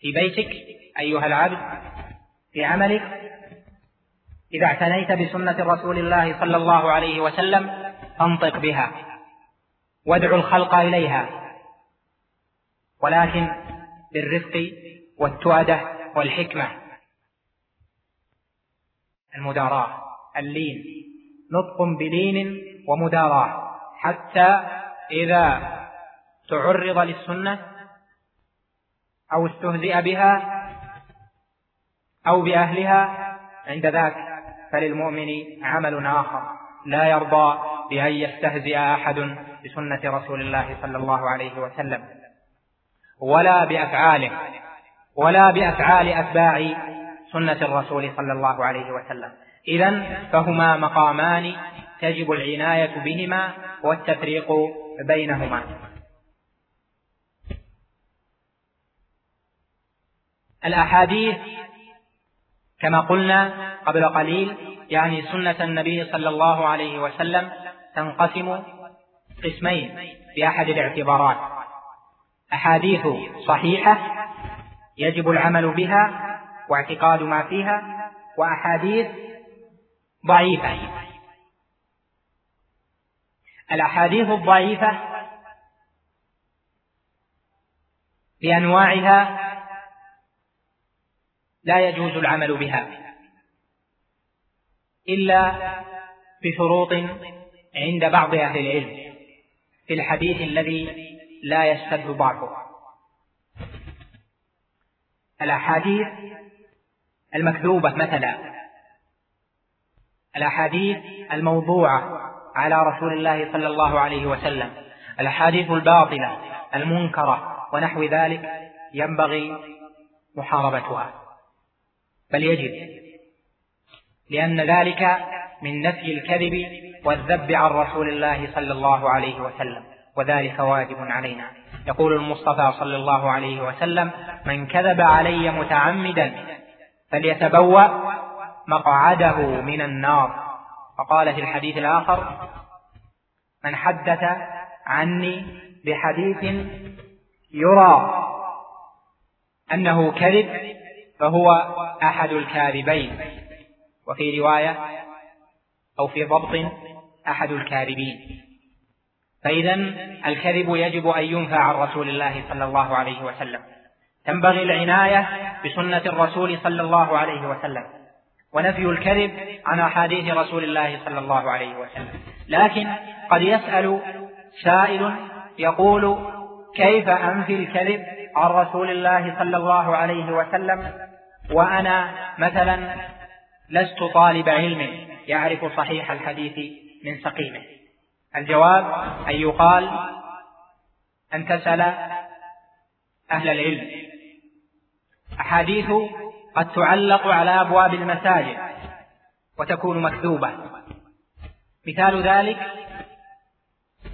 في بيتك أيها العبد في عملك إذا اعتنيت بسنة رسول الله صلى الله عليه وسلم فانطق بها. وادعو الخلق إليها. ولكن بالرفق والتؤدة والحكمة. المداراة اللين. نطق بلين ومداراة حتى إذا تعرض للسنة أو استهزئ بها أو بأهلها عند ذاك فللمؤمن عمل آخر. لا يرضى بأن يستهزئ أحد بسنة رسول الله صلى الله عليه وسلم ولا بأفعاله ولا بأفعال أتباع سنة الرسول صلى الله عليه وسلم. إذا فهما مقامان تجب العناية بهما والتفريق بينهما. الأحاديث كما قلنا قبل قليل يعني سنة النبي صلى الله عليه وسلم تنقسم قسمين بأحد الاعتبارات. أحاديث صحيحة يجب العمل بها واعتقاد ما فيها وأحاديث ضعيفة. الأحاديث الضعيفة بأنواعها لا يجوز العمل بها إلا بشروط عند بعض أهل العلم في الحديث الذي لا يشتد ضعفه. الأحاديث المكذوبة مثلا الأحاديث الموضوعة على رسول الله صلى الله عليه وسلم الأحاديث الباطلة المنكرة ونحو ذلك ينبغي محاربتها. بل يجب لأن ذلك من نفي الكذب والذب عن رسول الله صلى الله عليه وسلم وذلك واجب علينا. يقول المصطفى صلى الله عليه وسلم من كذب علي متعمدا فليتبوأ مقعده من النار. وقال في الحديث الآخر من حدث عني بحديث يرى أنه كذب فهو أحد الكاذبين. وفي رواية أو في ضبط أحد الكاذبين. فإذا الكذب يجب أن ينفى عن رسول الله صلى الله عليه وسلم. تنبغي العناية بسنة الرسول صلى الله عليه وسلم. ونفي الكذب عن أحاديث رسول الله صلى الله عليه وسلم. لكن قد يسأل سائل يقول كيف أنفي الكذب عن رسول الله صلى الله عليه وسلم وأنا مثلا لست طالب علم يعرف صحيح الحديث من سقيمه؟ الجواب أن يقال أن تسأل أهل العلم. أحاديث قد تعلق على أبواب المساجد وتكون مكتوبة مثال ذلك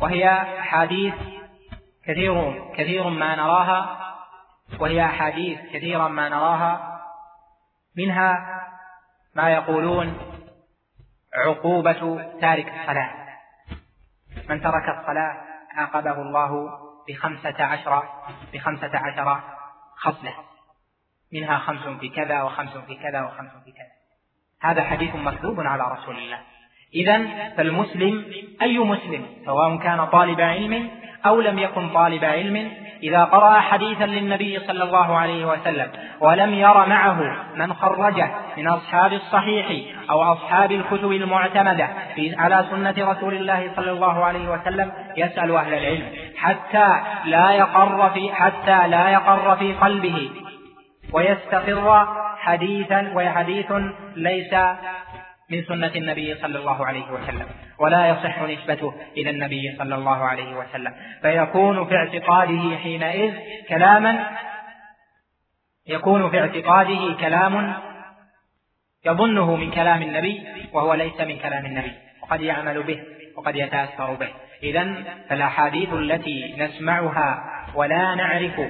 وهي أحاديث كثير كثير ما نراها وهي أحاديث كثيرا ما نراها. منها ما يقولون عقوبة تارك الصلاة. من ترك الصلاة عاقبه الله بخمسة عشر بخمسة عشر خصلة. منها خمس في كذا وخمس في كذا وخمس في كذا. هذا حديث مكذوب على رسول الله. إذا فالمسلم أي مسلم سواء كان طالب علم أو لم يكن طالب علم إذا قرأ حديثا للنبي صلى الله عليه وسلم ولم ير معه من خرجه من أصحاب الصحيح أو أصحاب الكتب المعتمدة في على سنة رسول الله صلى الله عليه وسلم يسأل أهل العلم حتى لا يقر في حتى لا يقر في قلبه. ويستقر حديثا وحديث ليس من سنة النبي صلى الله عليه وسلم ولا يصح نسبته إلى النبي صلى الله عليه وسلم. فيكون في اعتقاده حينئذ كلاما يكون في اعتقاده كلام يظنه من كلام النبي وهو ليس من كلام النبي. وقد يعمل به وقد يتأثر به. إذا فالأحاديث التي نسمعها ولا نعرف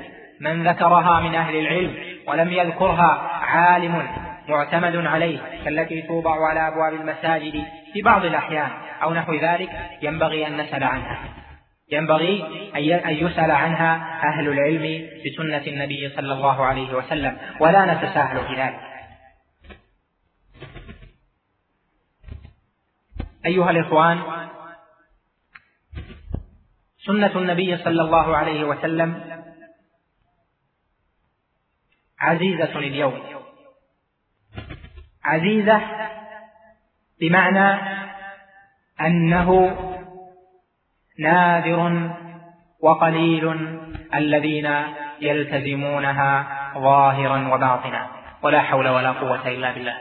من ذكرها من أهل العلم ولم يذكرها عالم معتمد عليه كالتي توضع على أبواب المساجد في بعض الأحيان أو نحو ذلك ينبغي أن نسأل عنها. ينبغي أن يسأل عنها أهل العلم بسنة النبي صلى الله عليه وسلم ولا نتساهل في ذلك. أيها الإخوان سنة النبي صلى الله عليه وسلم عزيزة اليوم. عزيزة بمعنى أنه نادر وقليل الذين يلتزمونها ظاهرا وباطنا. ولا حول ولا قوة إلا بالله.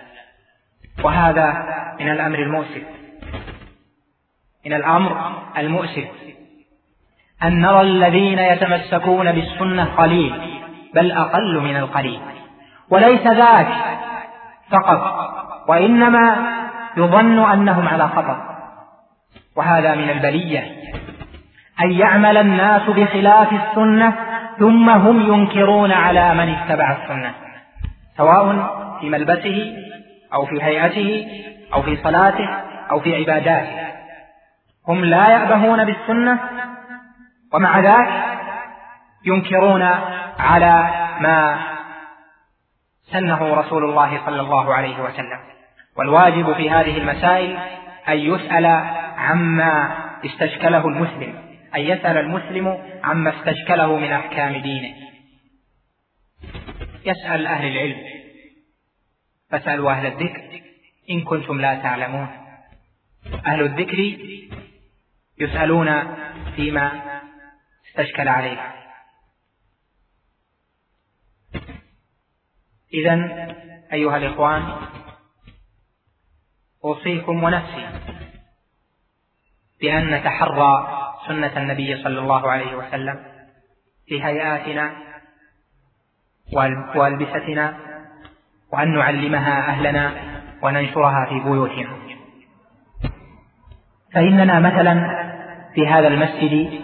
وهذا من الأمر المؤسف. من الأمر المؤسف. أن نرى الذين يتمسكون بالسنة قليل. بل أقل من القليل. وليس ذاك فقط وإنما يظن أنهم على خطر. وهذا من البلية. أن يعمل الناس بخلاف السنة ثم هم ينكرون على من اتبع السنة سواء في ملبسه أو في هيئته أو في صلاته أو في عباداته. هم لا يأبهون بالسنة ومع ذلك ينكرون على ما سنه رسول الله صلى الله عليه وسلم. والواجب في هذه المسائل أن يسأل عما استشكله المسلم أن يسأل المسلم عما استشكله من أحكام دينه. يسأل أهل العلم. فاسألوا أهل الذكر إن كنتم لا تعلمون. أهل الذكر يسألون فيما استشكل عليه إذا أيها الإخوان أوصيكم ونفسي بأن نتحرى سنة النبي صلى الله عليه وسلم في هيئاتنا وألبستنا وأن نعلمها أهلنا وننشرها في بيوتنا. فإننا مثلا في هذا المسجد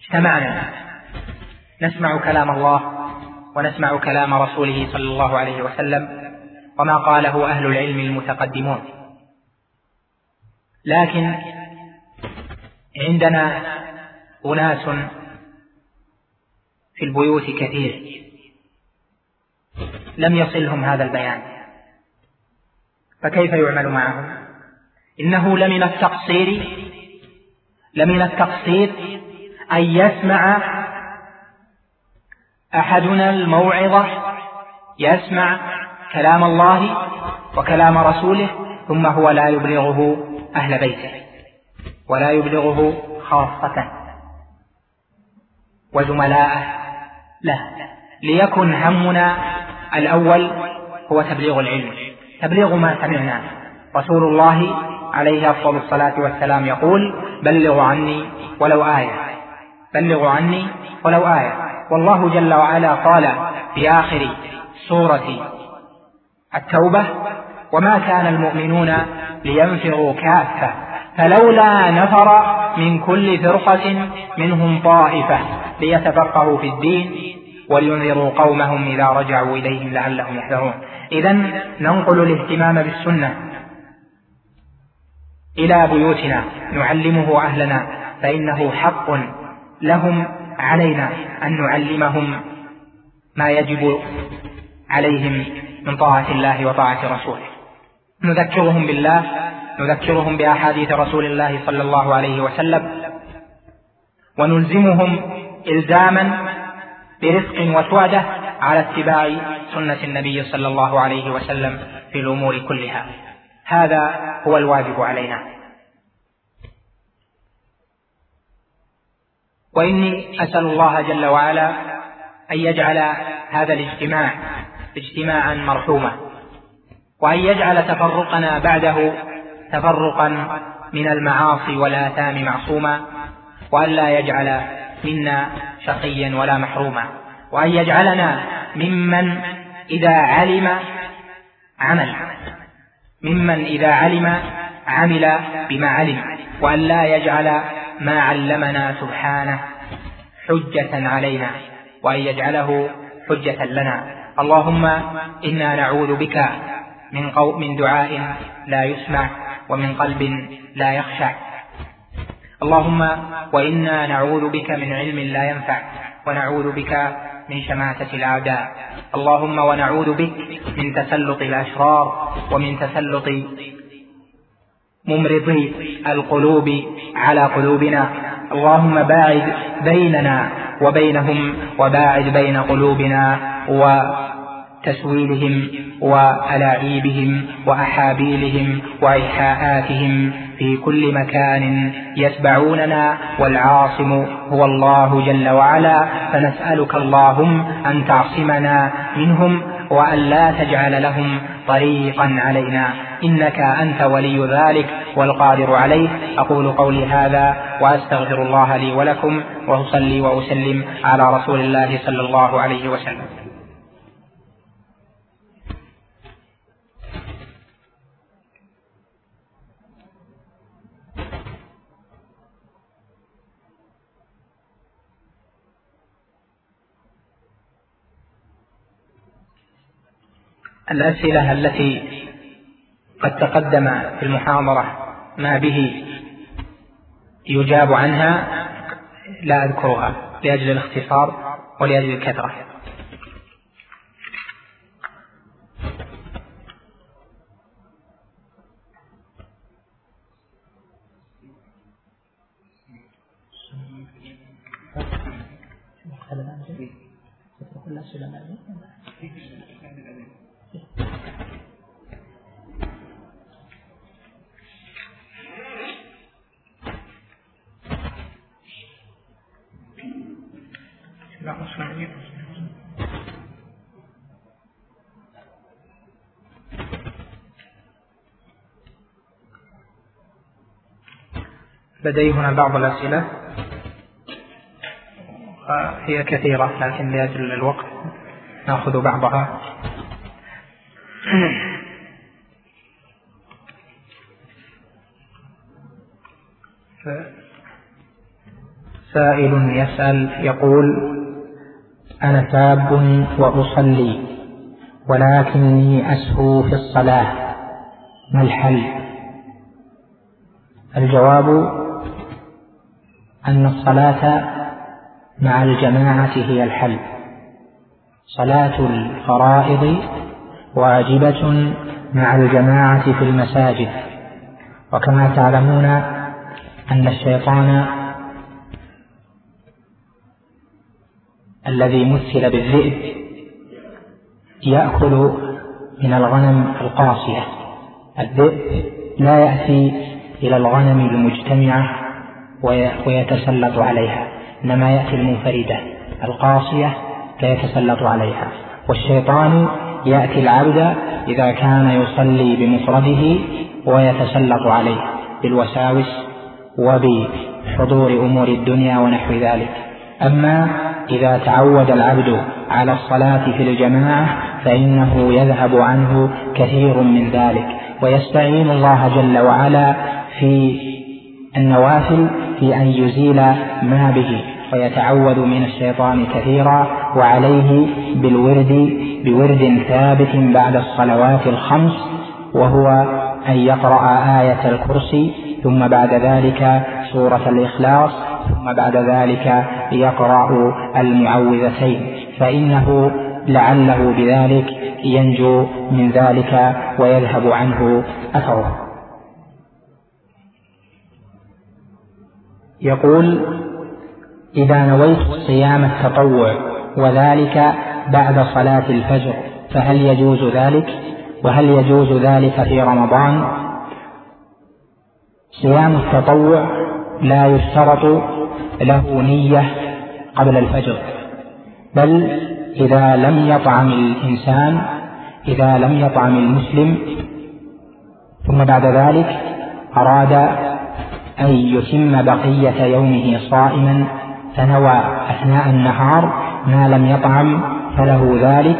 اجتمعنا نسمع كلام الله ونسمع كلام رسوله صلى الله عليه وسلم وما قاله أهل العلم المتقدمون. لكن عندنا أناس في البيوت كثير لم يصلهم هذا البيان. فكيف يعمل معهم؟ إنه لمن التقصير لمن التقصير أن يسمع أحدنا الموعظة يسمع كلام الله وكلام رسوله ثم هو لا يبلغه أهل بيته ولا يبلغه خاصة وزملاءه لا ليكن همنا الأول هو تبليغ العلم. تبليغ ما سمعنا. رسول الله عليه أفضل الصلاة والسلام يقول بلغوا عني ولو آية بلغوا عني ولو آية. والله جل وعلا قال في آخر سورة التوبة وما كان المؤمنون لينفروا كافة فلولا نفر من كل فرقة منهم طائفة ليتفقهوا في الدين ولينذروا قومهم إذا رجعوا إليهم لعلهم يحذرون. إذا ننقل الاهتمام بالسنة إلى بيوتنا نعلمه أهلنا فإنه حق لهم علينا أن نعلمهم ما يجب عليهم من طاعة الله وطاعة رسوله. نذكرهم بالله نذكرهم بأحاديث رسول الله صلى الله عليه وسلم ونلزمهم إلزاما برفق وسعدة على اتباع سنة النبي صلى الله عليه وسلم في الأمور كلها. هذا هو الواجب علينا. وإني أسأل الله جل وعلا أن يجعل هذا الاجتماع اجتماعا مرحوما وأن يجعل تفرقنا بعده تفرقا من المعاصي والآثام معصوما وأن لا يجعل منا شقيا ولا محروما وأن يجعلنا ممن إذا علم عمل ممن إذا علم عمل بما علم وأن لا يجعل ما علمنا سبحانه حجة علينا وأن يجعله حجة لنا. اللهم إنا نعوذ بك من, قو من دعاء لا يسمع ومن قلب لا يخشع. اللهم وإنا نعوذ بك من علم لا ينفع ونعوذ بك من شماتة الأعداء. اللهم ونعوذ بك من تسلط الأشرار ومن تسلط ممرضي القلوب على قلوبنا. اللهم باعد بيننا وبينهم وباعد بين قلوبنا و تسويلهم وألاعيبهم وأحابيلهم وإيحاءاتهم في كل مكان يتبعوننا والعاصم هو الله جل وعلا. فنسألك اللهم أن تعصمنا منهم وأن لا تجعل لهم طريقا علينا. إنك أنت ولي ذلك والقادر عليه. أقول قولي هذا وأستغفر الله لي ولكم وأصلي وأسلم على رسول الله صلى الله عليه وسلم. الأسئلة التي قد تقدم في المحاضرة ما به يجاب عنها لا أذكرها لأجل الاختصار ولأجل الكثرة. لدي هنا بعض الأسئلة. هي كثيرة لكن لأجل الوقت نأخذ بعضها. سائل يسأل يقول أنا شاب وأصلي ولكني أسهو في الصلاة. ما الحل؟ الجواب أن الصلاة مع الجماعة هي الحل. صلاة الفرائض واجبة مع الجماعة في المساجد. وكما تعلمون أن الشيطان الذي مثل بالذئب يأكل من الغنم القاصية. الذئب لا يأتي إلى الغنم المجتمعة ويتسلط عليها إنما يأتي المنفردة القاصية فيتسلط عليها والشيطان يأتي العبد إذا كان يصلي بمفرده ويتسلط عليه بالوساوس وبحضور أمور الدنيا ونحو ذلك. أما إذا تعود العبد على الصلاة في الجماعة فإنه يذهب عنه كثير من ذلك ويستعين الله جل وعلا في النوافل في أن يزيل ما به ويتعوذ من الشيطان كثيرا وعليه بالورد بورد ثابت بعد الصلوات الخمس وهو أن يقرأ آية الكرسي ثم بعد ذلك سورة الإخلاص ثم بعد ذلك يقرأ المعوذتين. فإنه لعله بذلك ينجو من ذلك ويذهب عنه أثره. يقول إذا نويت صيام التطوع وذلك بعد صلاة الفجر فهل يجوز ذلك؟ وهل يجوز ذلك في رمضان؟ صيام التطوع لا يشترط له نية قبل الفجر بل إذا لم يطعم الإنسان إذا لم يطعم المسلم ثم بعد ذلك أراد أن يتم بقية يومه صائما فنوى أثناء النهار ما لم يطعم فله ذلك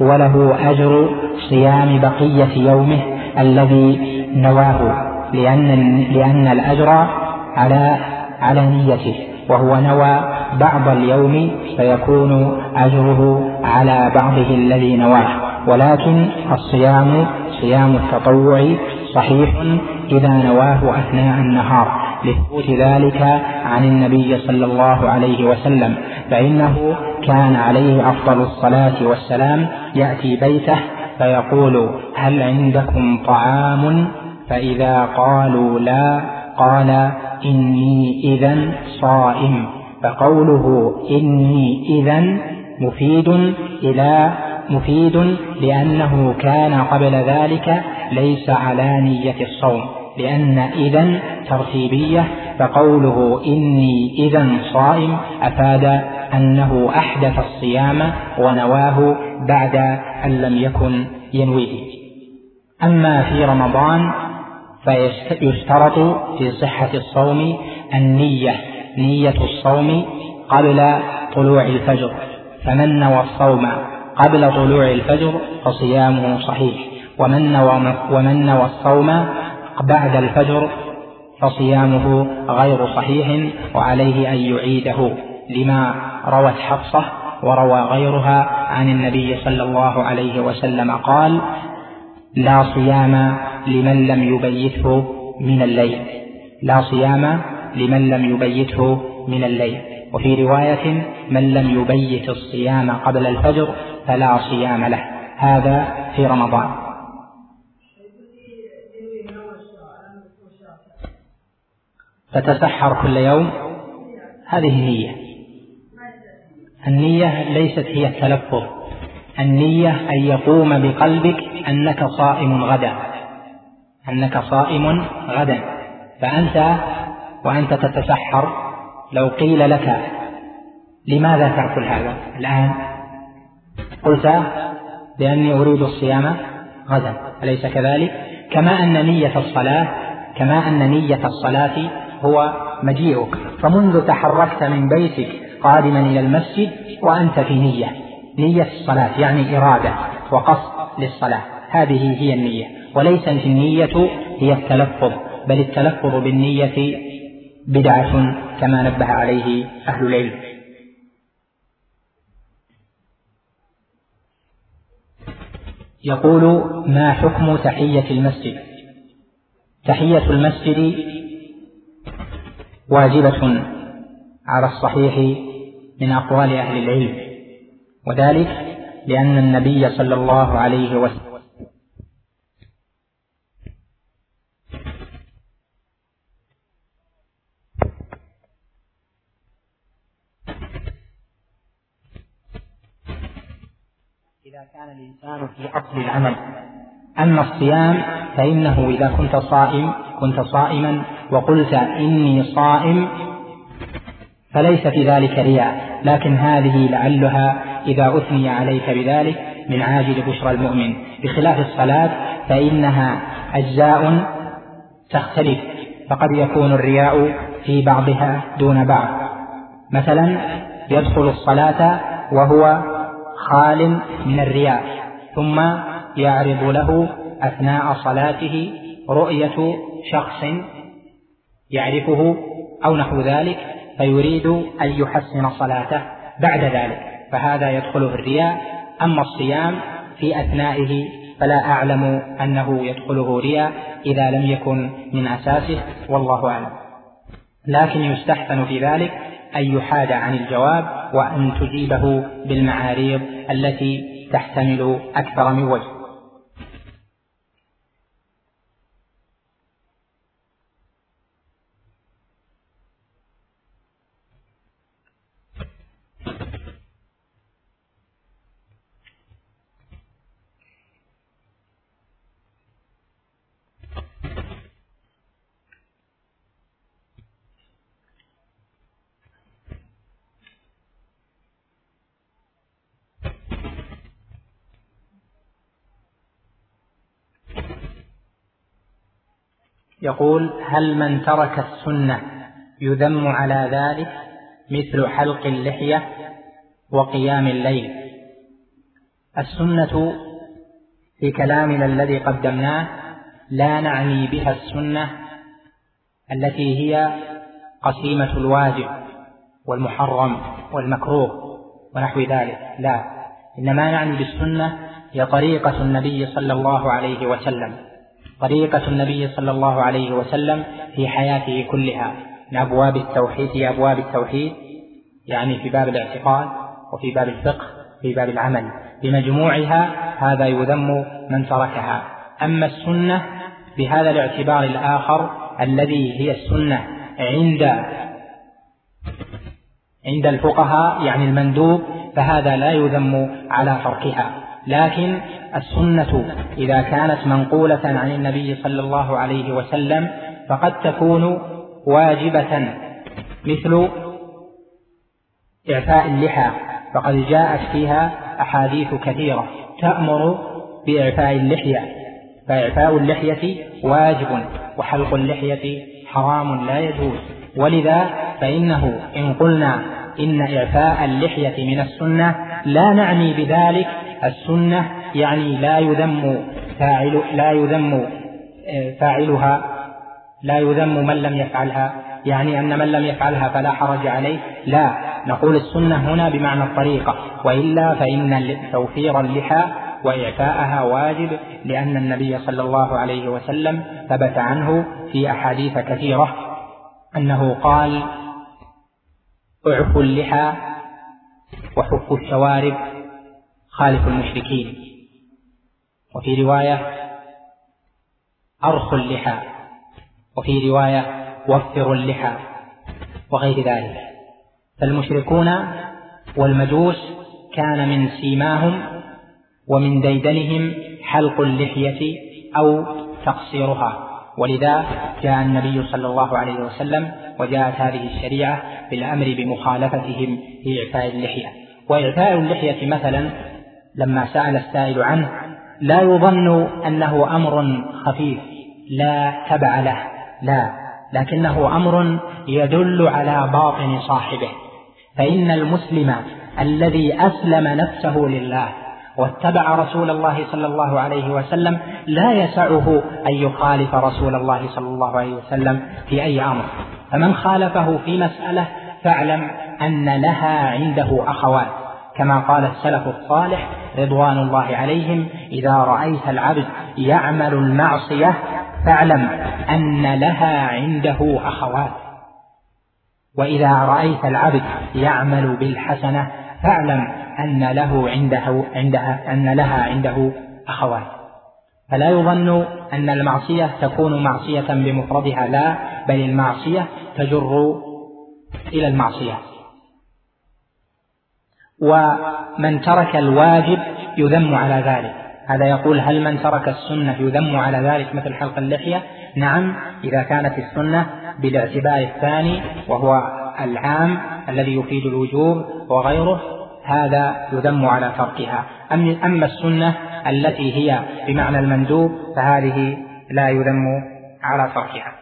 وله أجر صيام بقية يومه الذي نواه لأن لأن الأجر على على نيته وهو نوى بعض اليوم فيكون أجره على بعضه الذي نواه. ولكن الصيام صيام التطوع صحيح إذا نواه أثناء النهار. لثبوت ذلك عن النبي صلى الله عليه وسلم فإنه كان عليه أفضل الصلاة والسلام يأتي بيته فيقول هل عندكم طعام؟ فإذا قالوا لا. قال إني إذا صائم. فقوله إني إذا مفيد إلى مفيد لأنه كان قبل ذلك ليس على نية الصوم. لأن إذا ترتيبية فقوله إني إذا صائم أفاد أنه أحدث الصيام ونواه بعد أن لم يكن ينويه. أما في رمضان فيشترط في صحة الصوم النية نية الصوم قبل طلوع الفجر فمن نوى الصوم قبل طلوع الفجر فصيامه صحيح ومن نوى ومن نوى الصوم بعد الفجر فصيامه غير صحيح وعليه أن يعيده لما روت حفصة وروى غيرها عن النبي صلى الله عليه وسلم قال لا صيام لمن لم يبيته من الليل لا صيام لمن لم يبيته من الليل وفي رواية من لم يبيت الصيام قبل الفجر فلا صيام له هذا في رمضان. فتسحر كل يوم. هذه نية النية ليست هي التلفظ. النية أن يقوم بقلبك أنك صائم غدا. أنك صائم غدا. فأنت وأنت تتسحر لو قيل لك لماذا تأكل هذا؟ الآن قلت لأني أريد الصيام غدا أليس كذلك؟ كما أن نية الصلاة كما أن نية الصلاة هو مجيئك. فمنذ تحركت من بيتك قادما إلى المسجد وأنت في نية. نية الصلاة يعني إرادة وقصد للصلاة. هذه هي النية. وليست النية هي التلفظ بل التلفظ بالنية بدعة كما نبه عليه أهل العلم. يقول ما حكم تحية المسجد؟ تحية المسجد واجبة على الصحيح من أقوال أهل العلم وذلك لأن النبي صلى الله عليه وسلم إذا كان الإنسان في أصل العمل أما الصيام فإنه إذا كنت صائم كنت صائما وقلت إني صائم فليس في ذلك رياء لكن هذه لعلها إذا أثني عليك بذلك من عاجل بشرى المؤمن. بخلاف الصلاة فإنها أجزاء تختلف فقد يكون الرياء في بعضها دون بعض. مثلا يدخل الصلاة وهو خال من الرياء ثم يعرض له أثناء صلاته رؤية شخص يعرفه أو نحو ذلك فيريد أن يحسن صلاته بعد ذلك فهذا يدخل في الرياء. أما الصيام في أثنائه فلا أعلم أنه يدخله رياء إذا لم يكن من أساسه والله أعلم. لكن يستحسن في ذلك أن يحاد عن الجواب وأن تجيبه بالمعاريض التي تحتمل أكثر من وجه. يقول هل من ترك السنة يذم على ذلك مثل حلق اللحية وقيام الليل؟ السنة في كلامنا الذي قدمناه لا نعني بها السنة التي هي قسيمة الواجب والمحرم والمكروه ونحو ذلك. لا إنما نعني بالسنة هي طريقة النبي صلى الله عليه وسلم. طريقة النبي صلى الله عليه وسلم في حياته كلها. من أبواب التوحيد في أبواب التوحيد يعني في باب الاعتقاد وفي باب الفقه في باب العمل. بمجموعها هذا يذم من تركها. أما السنة بهذا الاعتبار الآخر الذي هي السنة عند عند الفقهاء يعني المندوب فهذا لا يذم على تركها. لكن السنة إذا كانت منقولة عن النبي صلى الله عليه وسلم فقد تكون واجبة مثل إعفاء اللحى فقد جاءت فيها أحاديث كثيرة تأمر بإعفاء اللحية فإعفاء اللحية واجب وحلق اللحية حرام لا يجوز. ولذا فإنه إن قلنا إن إعفاء اللحية من السنة لا نعني بذلك السنة يعني لا يذم فاعل لا يذم آه، فاعلها لا يذم من لم يفعلها. يعني أن من لم يفعلها فلا حرج عليه. لا نقول السنة هنا بمعنى الطريقة. وإلا فإن توفير اللحى وإعفاءها واجب لأن النبي صلى الله عليه وسلم ثبت عنه في أحاديث كثيرة أنه قال أعفوا اللحى وحفوا الشوارب خالف المشركين. وفي رواية أرخوا اللحى. وفي رواية وفروا اللحى. وغير ذلك. فالمشركون والمجوس كان من سيماهم ومن ديدنهم حلق اللحية أو تقصيرها. ولذا جاء النبي صلى الله عليه وسلم وجاءت هذه الشريعة بالأمر بمخالفتهم في إعفاء اللحية. وإعفاء اللحية مثلا لما سأل السائل عنه لا يظن أنه أمر خفيف لا تبع له لا لكنه أمر يدل على باطن صاحبه. فإن المسلم الذي أسلم نفسه لله واتبع رسول الله صلى الله عليه وسلم لا يسعه أن يخالف رسول الله صلى الله عليه وسلم في أي أمر. فمن خالفه في مسألة فاعلم أن لها عنده أخوات كما قال السلف الصالح رضوان الله عليهم إذا رأيت العبد يعمل المعصية فاعلم أن لها عنده أخوات. وإذا رأيت العبد يعمل بالحسنة فاعلم أن له عنده عندها أن لها عنده أخوات. فلا يظن أن المعصية تكون معصية بمفردها لا بل المعصية تجر إلى المعصية ومن ترك الواجب يذم على ذلك. هذا يقول هل من ترك السنة يذم على ذلك مثل حلق اللحية؟ نعم إذا كانت السنة بالاعتبار الثاني وهو العام الذي يفيد الوجوب وغيره هذا يذم على تركها. أما السنة التي هي بمعنى المندوب فهذه لا يذم على تركها.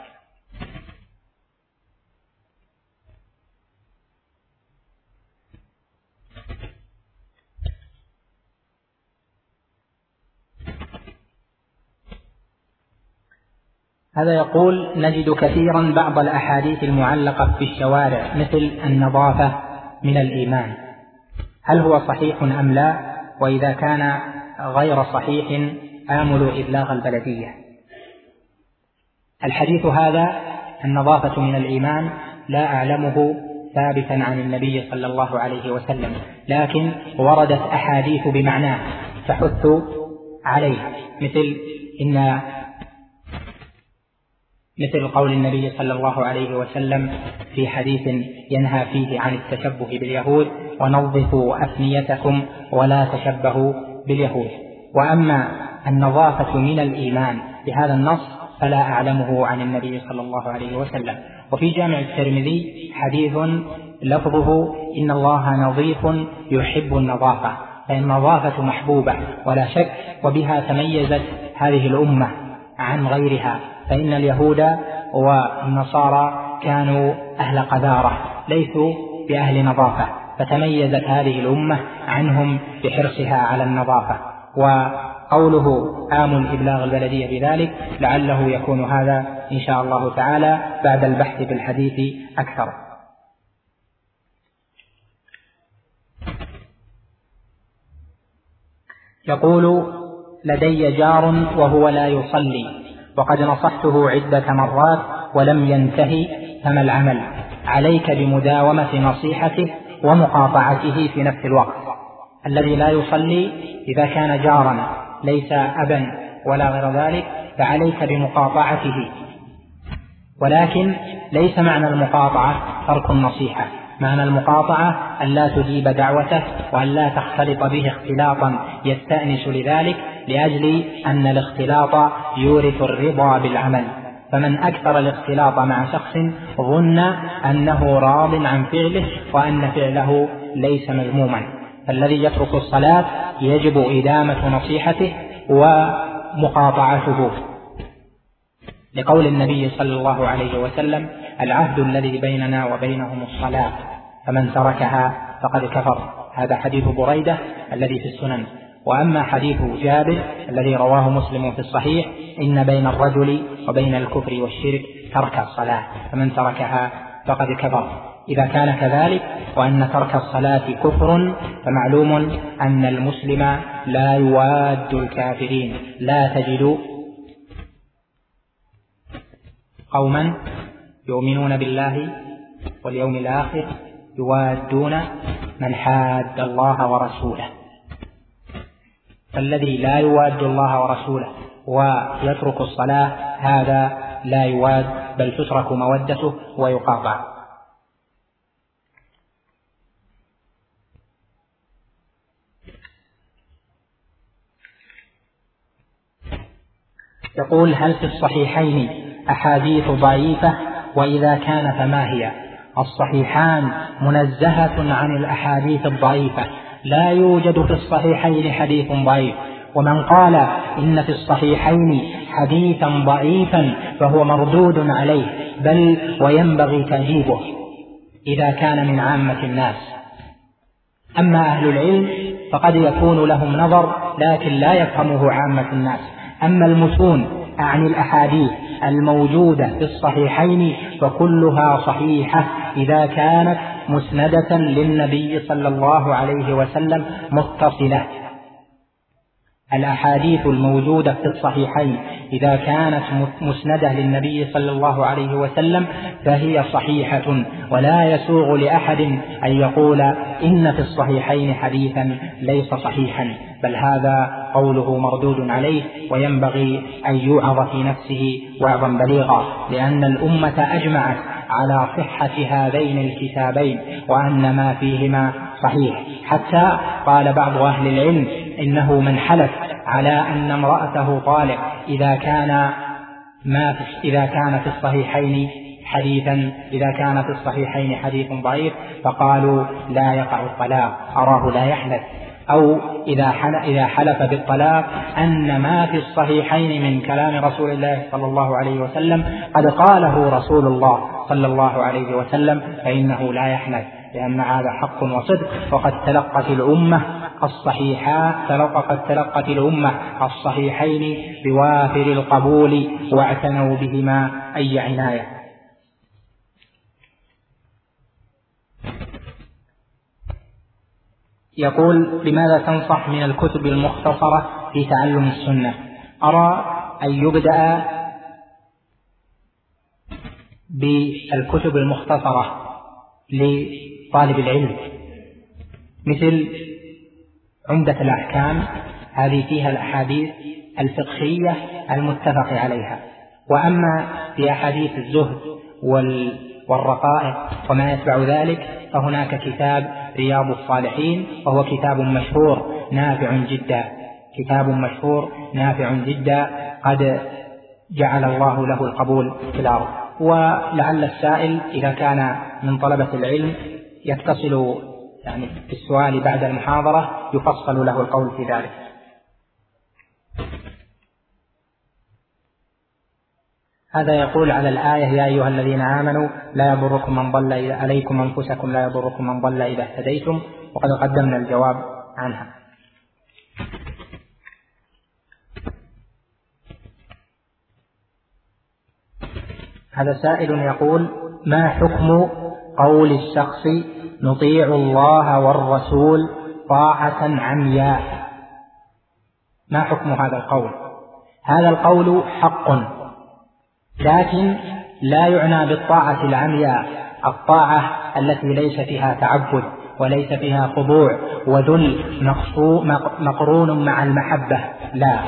هذا يقول نجد كثيرا بعض الأحاديث المعلقة في الشوارع مثل النظافة من الإيمان. هل هو صحيح أم لا؟ وإذا كان غير صحيح آمل إبلاغ البلدية. الحديث هذا النظافة من الإيمان لا أعلمه ثابتا عن النبي صلى الله عليه وسلم لكن وردت أحاديث بمعناه تحث عليه مثل إن مثل قول النبي صلى الله عليه وسلم في حديث ينهى فيه عن التشبه باليهود ونظفوا أفنيتكم ولا تشبهوا باليهود. وأما النظافة من الإيمان بهذا النص فلا أعلمه عن النبي صلى الله عليه وسلم. وفي جامع الترمذي حديث لفظه إن الله نظيف يحب النظافة فالنظافة محبوبة ولا شك وبها تميزت هذه الأمة عن غيرها. فإن اليهود والنصارى كانوا أهل قذارة ليسوا بأهل نظافة فتميزت هذه الأمة عنهم بحرصها على النظافة. وقوله آمل إبلاغ البلدية بذلك لعله يكون هذا إن شاء الله تعالى بعد البحث في الحديث أكثر. يقول لدي جار وهو لا يصلي. وقد نصحته عدة مرات ولم ينتهي فما العمل؟ عليك بمداومة نصيحته ومقاطعته في نفس الوقت. الذي لا يصلي إذا كان جارا ليس أبا ولا غير ذلك فعليك بمقاطعته. ولكن ليس معنى المقاطعة ترك النصيحة. معنى المقاطعة أن لا تجيب دعوته وأن لا تختلط به اختلاطا يستأنس لذلك لأجل أن الاختلاط يورث الرضا بالعمل. فمن أكثر الاختلاط مع شخص ظن أنه راض عن فعله وأن فعله ليس مذموما. فالذي يترك الصلاة يجب إدامة نصيحته ومقاطعته. لقول النبي صلى الله عليه وسلم العهد الذي بيننا وبينهم الصلاة فمن تركها فقد كفر. هذا حديث بريدة الذي في السنن. وأما حديث جابر الذي رواه مسلم في الصحيح إن بين الرجل وبين الكفر والشرك ترك الصلاة فمن تركها فقد كفر. إذا كان كذلك وأن ترك الصلاة كفر فمعلوم أن المسلم لا يواد الكافرين لا تجد قوما يؤمنون بالله واليوم الآخر يوادون من حاد الله ورسوله. فالذي لا يواد الله ورسوله ويترك الصلاة هذا لا يواد بل تترك مودته ويقاطع. يقول هل في الصحيحين أحاديث ضعيفة؟ وإذا كان فما هي؟ الصحيحان منزهة عن الأحاديث الضعيفة. لا يوجد في الصحيحين حديث ضعيف. ومن قال إن في الصحيحين حديثا ضعيفا فهو مردود عليه بل وينبغي تأديبه إذا كان من عامة الناس. أما أهل العلم فقد يكون لهم نظر لكن لا يفهمه عامة الناس. أما المتون أعني الأحاديث الموجودة في الصحيحين فكلها صحيحة إذا كانت مسندة للنبي صلى الله عليه وسلم متصلة. الأحاديث الموجودة في الصحيحين إذا كانت مسندة للنبي صلى الله عليه وسلم فهي صحيحة ولا يسوغ لأحد أن يقول إن في الصحيحين حديثا ليس صحيحا بل هذا قوله مردود عليه وينبغي أن يوعظ في نفسه وعظا بليغا لأن الأمة أجمعت على صحة هذين الكتابين وأن ما فيهما صحيح. حتى قال بعض أهل العلم إنه من حلف على أن امرأته طالق إذا كان ما في إذا كان في الصحيحين حديثا إذا كان في الصحيحين حديث ضعيف فقالوا لا يقع الطلاق أراه لا يحلف. أو إذا إذا حلف بالطلاق أن ما في الصحيحين من كلام رسول الله صلى الله عليه وسلم قد قاله رسول الله صلى الله عليه وسلم فإنه لا يحنث لأن هذا حق وصدق وقد تلقت الأمة الصحيحات قد تلقت الأمة الصحيحين بوافر القبول واعتنوا بهما أي عناية. يقول لماذا تنصح من الكتب المختصرة في تعلم السنة؟ أرى أن يبدأ بالكتب المختصرة لطالب العلم. مثل عمدة الأحكام هذه فيها الأحاديث الفقهية المتفق عليها. وأما في أحاديث الزهد والرقائق وما يتبع ذلك فهناك كتاب رياض الصالحين وهو كتاب مشهور نافع جدا. كتاب مشهور نافع جدا. قد جعل الله له القبول في الأرض. ولعل السائل إذا كان من طلبة العلم يتصل يعني بالسؤال بعد المحاضرة يفصل له القول في ذلك. هذا يقول على الآية يا أيها الذين آمنوا لا يضركم من ضل عليكم أنفسكم لا يضركم من ضل إذا اهتديتم. وقد قدمنا الجواب عنها. هذا سائل يقول ما حكم قول الشخص نطيع الله والرسول طاعة عمياء؟ ما حكم هذا القول؟ هذا القول حق. لكن لا يعنى بالطاعة العمياء الطاعة التي ليس فيها تعبد وليس فيها خضوع وذل مقرون مع المحبة. لا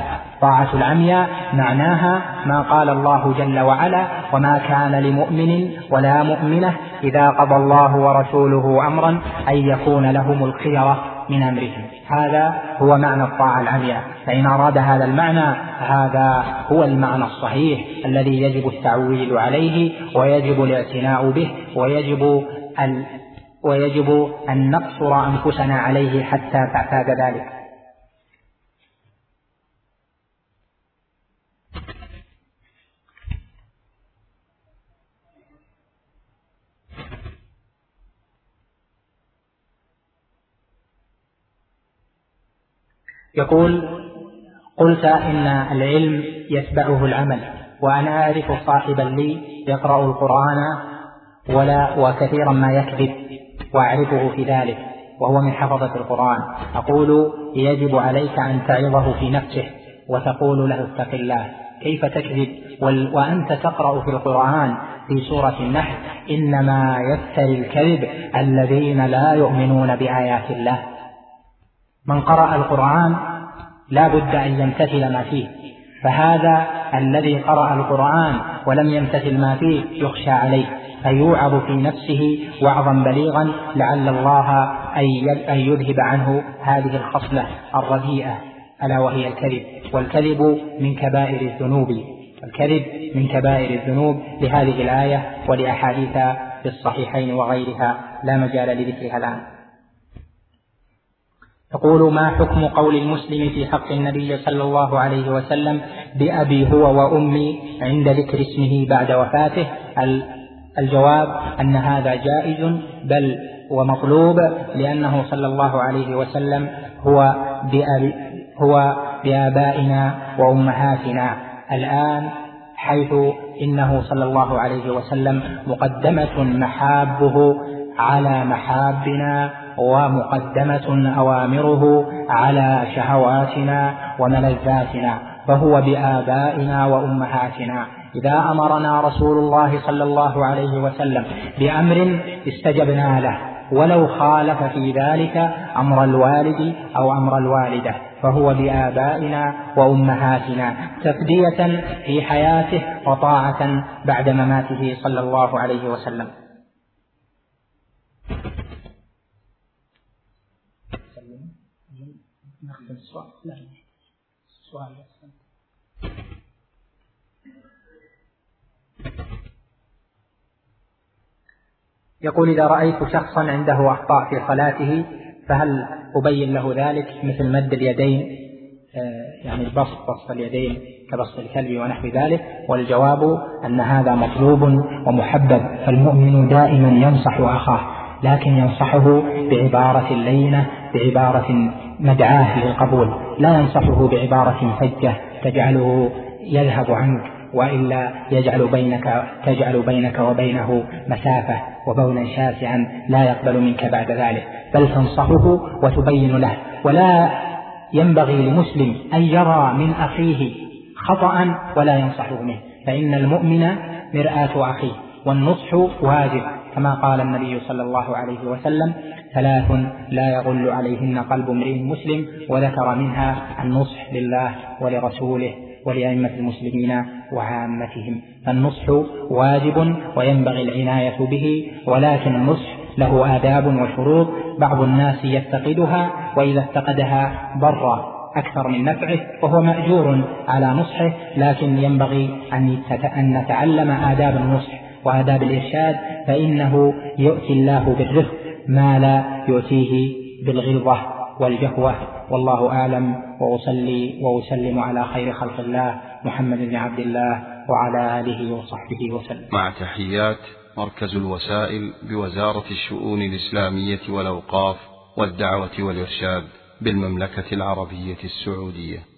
طاعة العمياء معناها ما قال الله جل وعلا وما كان لمؤمن ولا مؤمنة إذا قضى الله ورسوله أمرا أن يكون لهم الخيرة. من أمرهم هذا هو معنى الطاعة العمياء فإن أراد هذا المعنى هذا هو المعنى الصحيح الذي يجب التعويل عليه ويجب الاعتناء به ويجب ويجب أن نقصر أنفسنا عليه حتى تعتاد ذلك. يقول قلت إن العلم يتبعه العمل وأنا أعرف صاحبا لي يقرأ القرآن ولا وكثيرا ما يكذب وأعرفه في ذلك وهو من حفظة القرآن. أقول يجب عليك أن تعظه في نفسه وتقول له اتق الله. كيف تكذب؟ وأنت تقرأ في القرآن في سورة النحل إنما يفتري الكذب الذين لا يؤمنون بآيات الله. من قرأ القرآن لا بد أن يمتثل ما فيه فهذا الذي قرأ القرآن ولم يمتثل ما فيه يخشى عليه فيوعظ في نفسه وعظا بليغا لعل الله أن يذهب عنه هذه الخصلة الرديئة ألا وهي الكذب والكذب من كبائر الذنوب الكذب من كبائر الذنوب لهذه الآية ولأحاديث في الصحيحين وغيرها لا مجال لذكرها الآن. يقول ما حكم قول المسلم في حق النبي صلى الله عليه وسلم بأبي هو وأمي عند ذكر اسمه بعد وفاته؟ الجواب أن هذا جائز بل ومطلوب لأنه صلى الله عليه وسلم هو هو بآبائنا وأمهاتنا. الآن حيث إنه صلى الله عليه وسلم مقدمة محابه على محابنا ومقدمة أوامره على شهواتنا وملذاتنا فهو بآبائنا وأمهاتنا. إذا أمرنا رسول الله صلى الله عليه وسلم بأمر استجبنا له ولو خالف في ذلك أمر الوالد أو أمر الوالدة فهو بآبائنا وأمهاتنا تفدية في حياته وطاعة بعد مماته صلى الله عليه وسلم. سؤال. يقول إذا رأيت شخصا عنده أخطاء في صلاته فهل أبين له ذلك؟ مثل مد اليدين آه، يعني البسط بسط اليدين كبسط الكلب ونحو ذلك. والجواب أن هذا مطلوب ومحبب فالمؤمن دائما ينصح أخاه لكن ينصحه بعبارة لينة بعبارة مدعاه للقبول لا ينصحه بعبارة فجة تجعله يذهب عنك وإلا يجعل بينك تجعل بينك وبينه مسافة وبونا شاسعا لا يقبل منك بعد ذلك. بل تنصحه وتبين له. ولا ينبغي لمسلم أن يرى من أخيه خطأ ولا ينصحه منه. فإن المؤمن مرآة أخيه والنصح واجب. كما قال النبي صلى الله عليه وسلم ثلاث لا يغل عليهن قلب امرئ مسلم وذكر منها النصح لله ولرسوله ولأئمة المسلمين وعامتهم. فالنصح واجب وينبغي العناية به ولكن النصح له آداب وشروط بعض الناس يفتقدها وإذا افتقدها ضر أكثر من نفعه وهو مأجور على نصحه لكن ينبغي أن نتعلم آداب النصح وآداب الإرشاد فإنه يؤتي الله بالرفق ما لا يؤتيه بالغلظة والجهوة. والله أعلم. وأصلي وأسلم على خير خلق الله محمد بن عبد الله وعلى آله وصحبه وسلم. مع تحيات مركز الوسائل بوزارة الشؤون الإسلامية والأوقاف والدعوة والإرشاد بالمملكة العربية السعودية.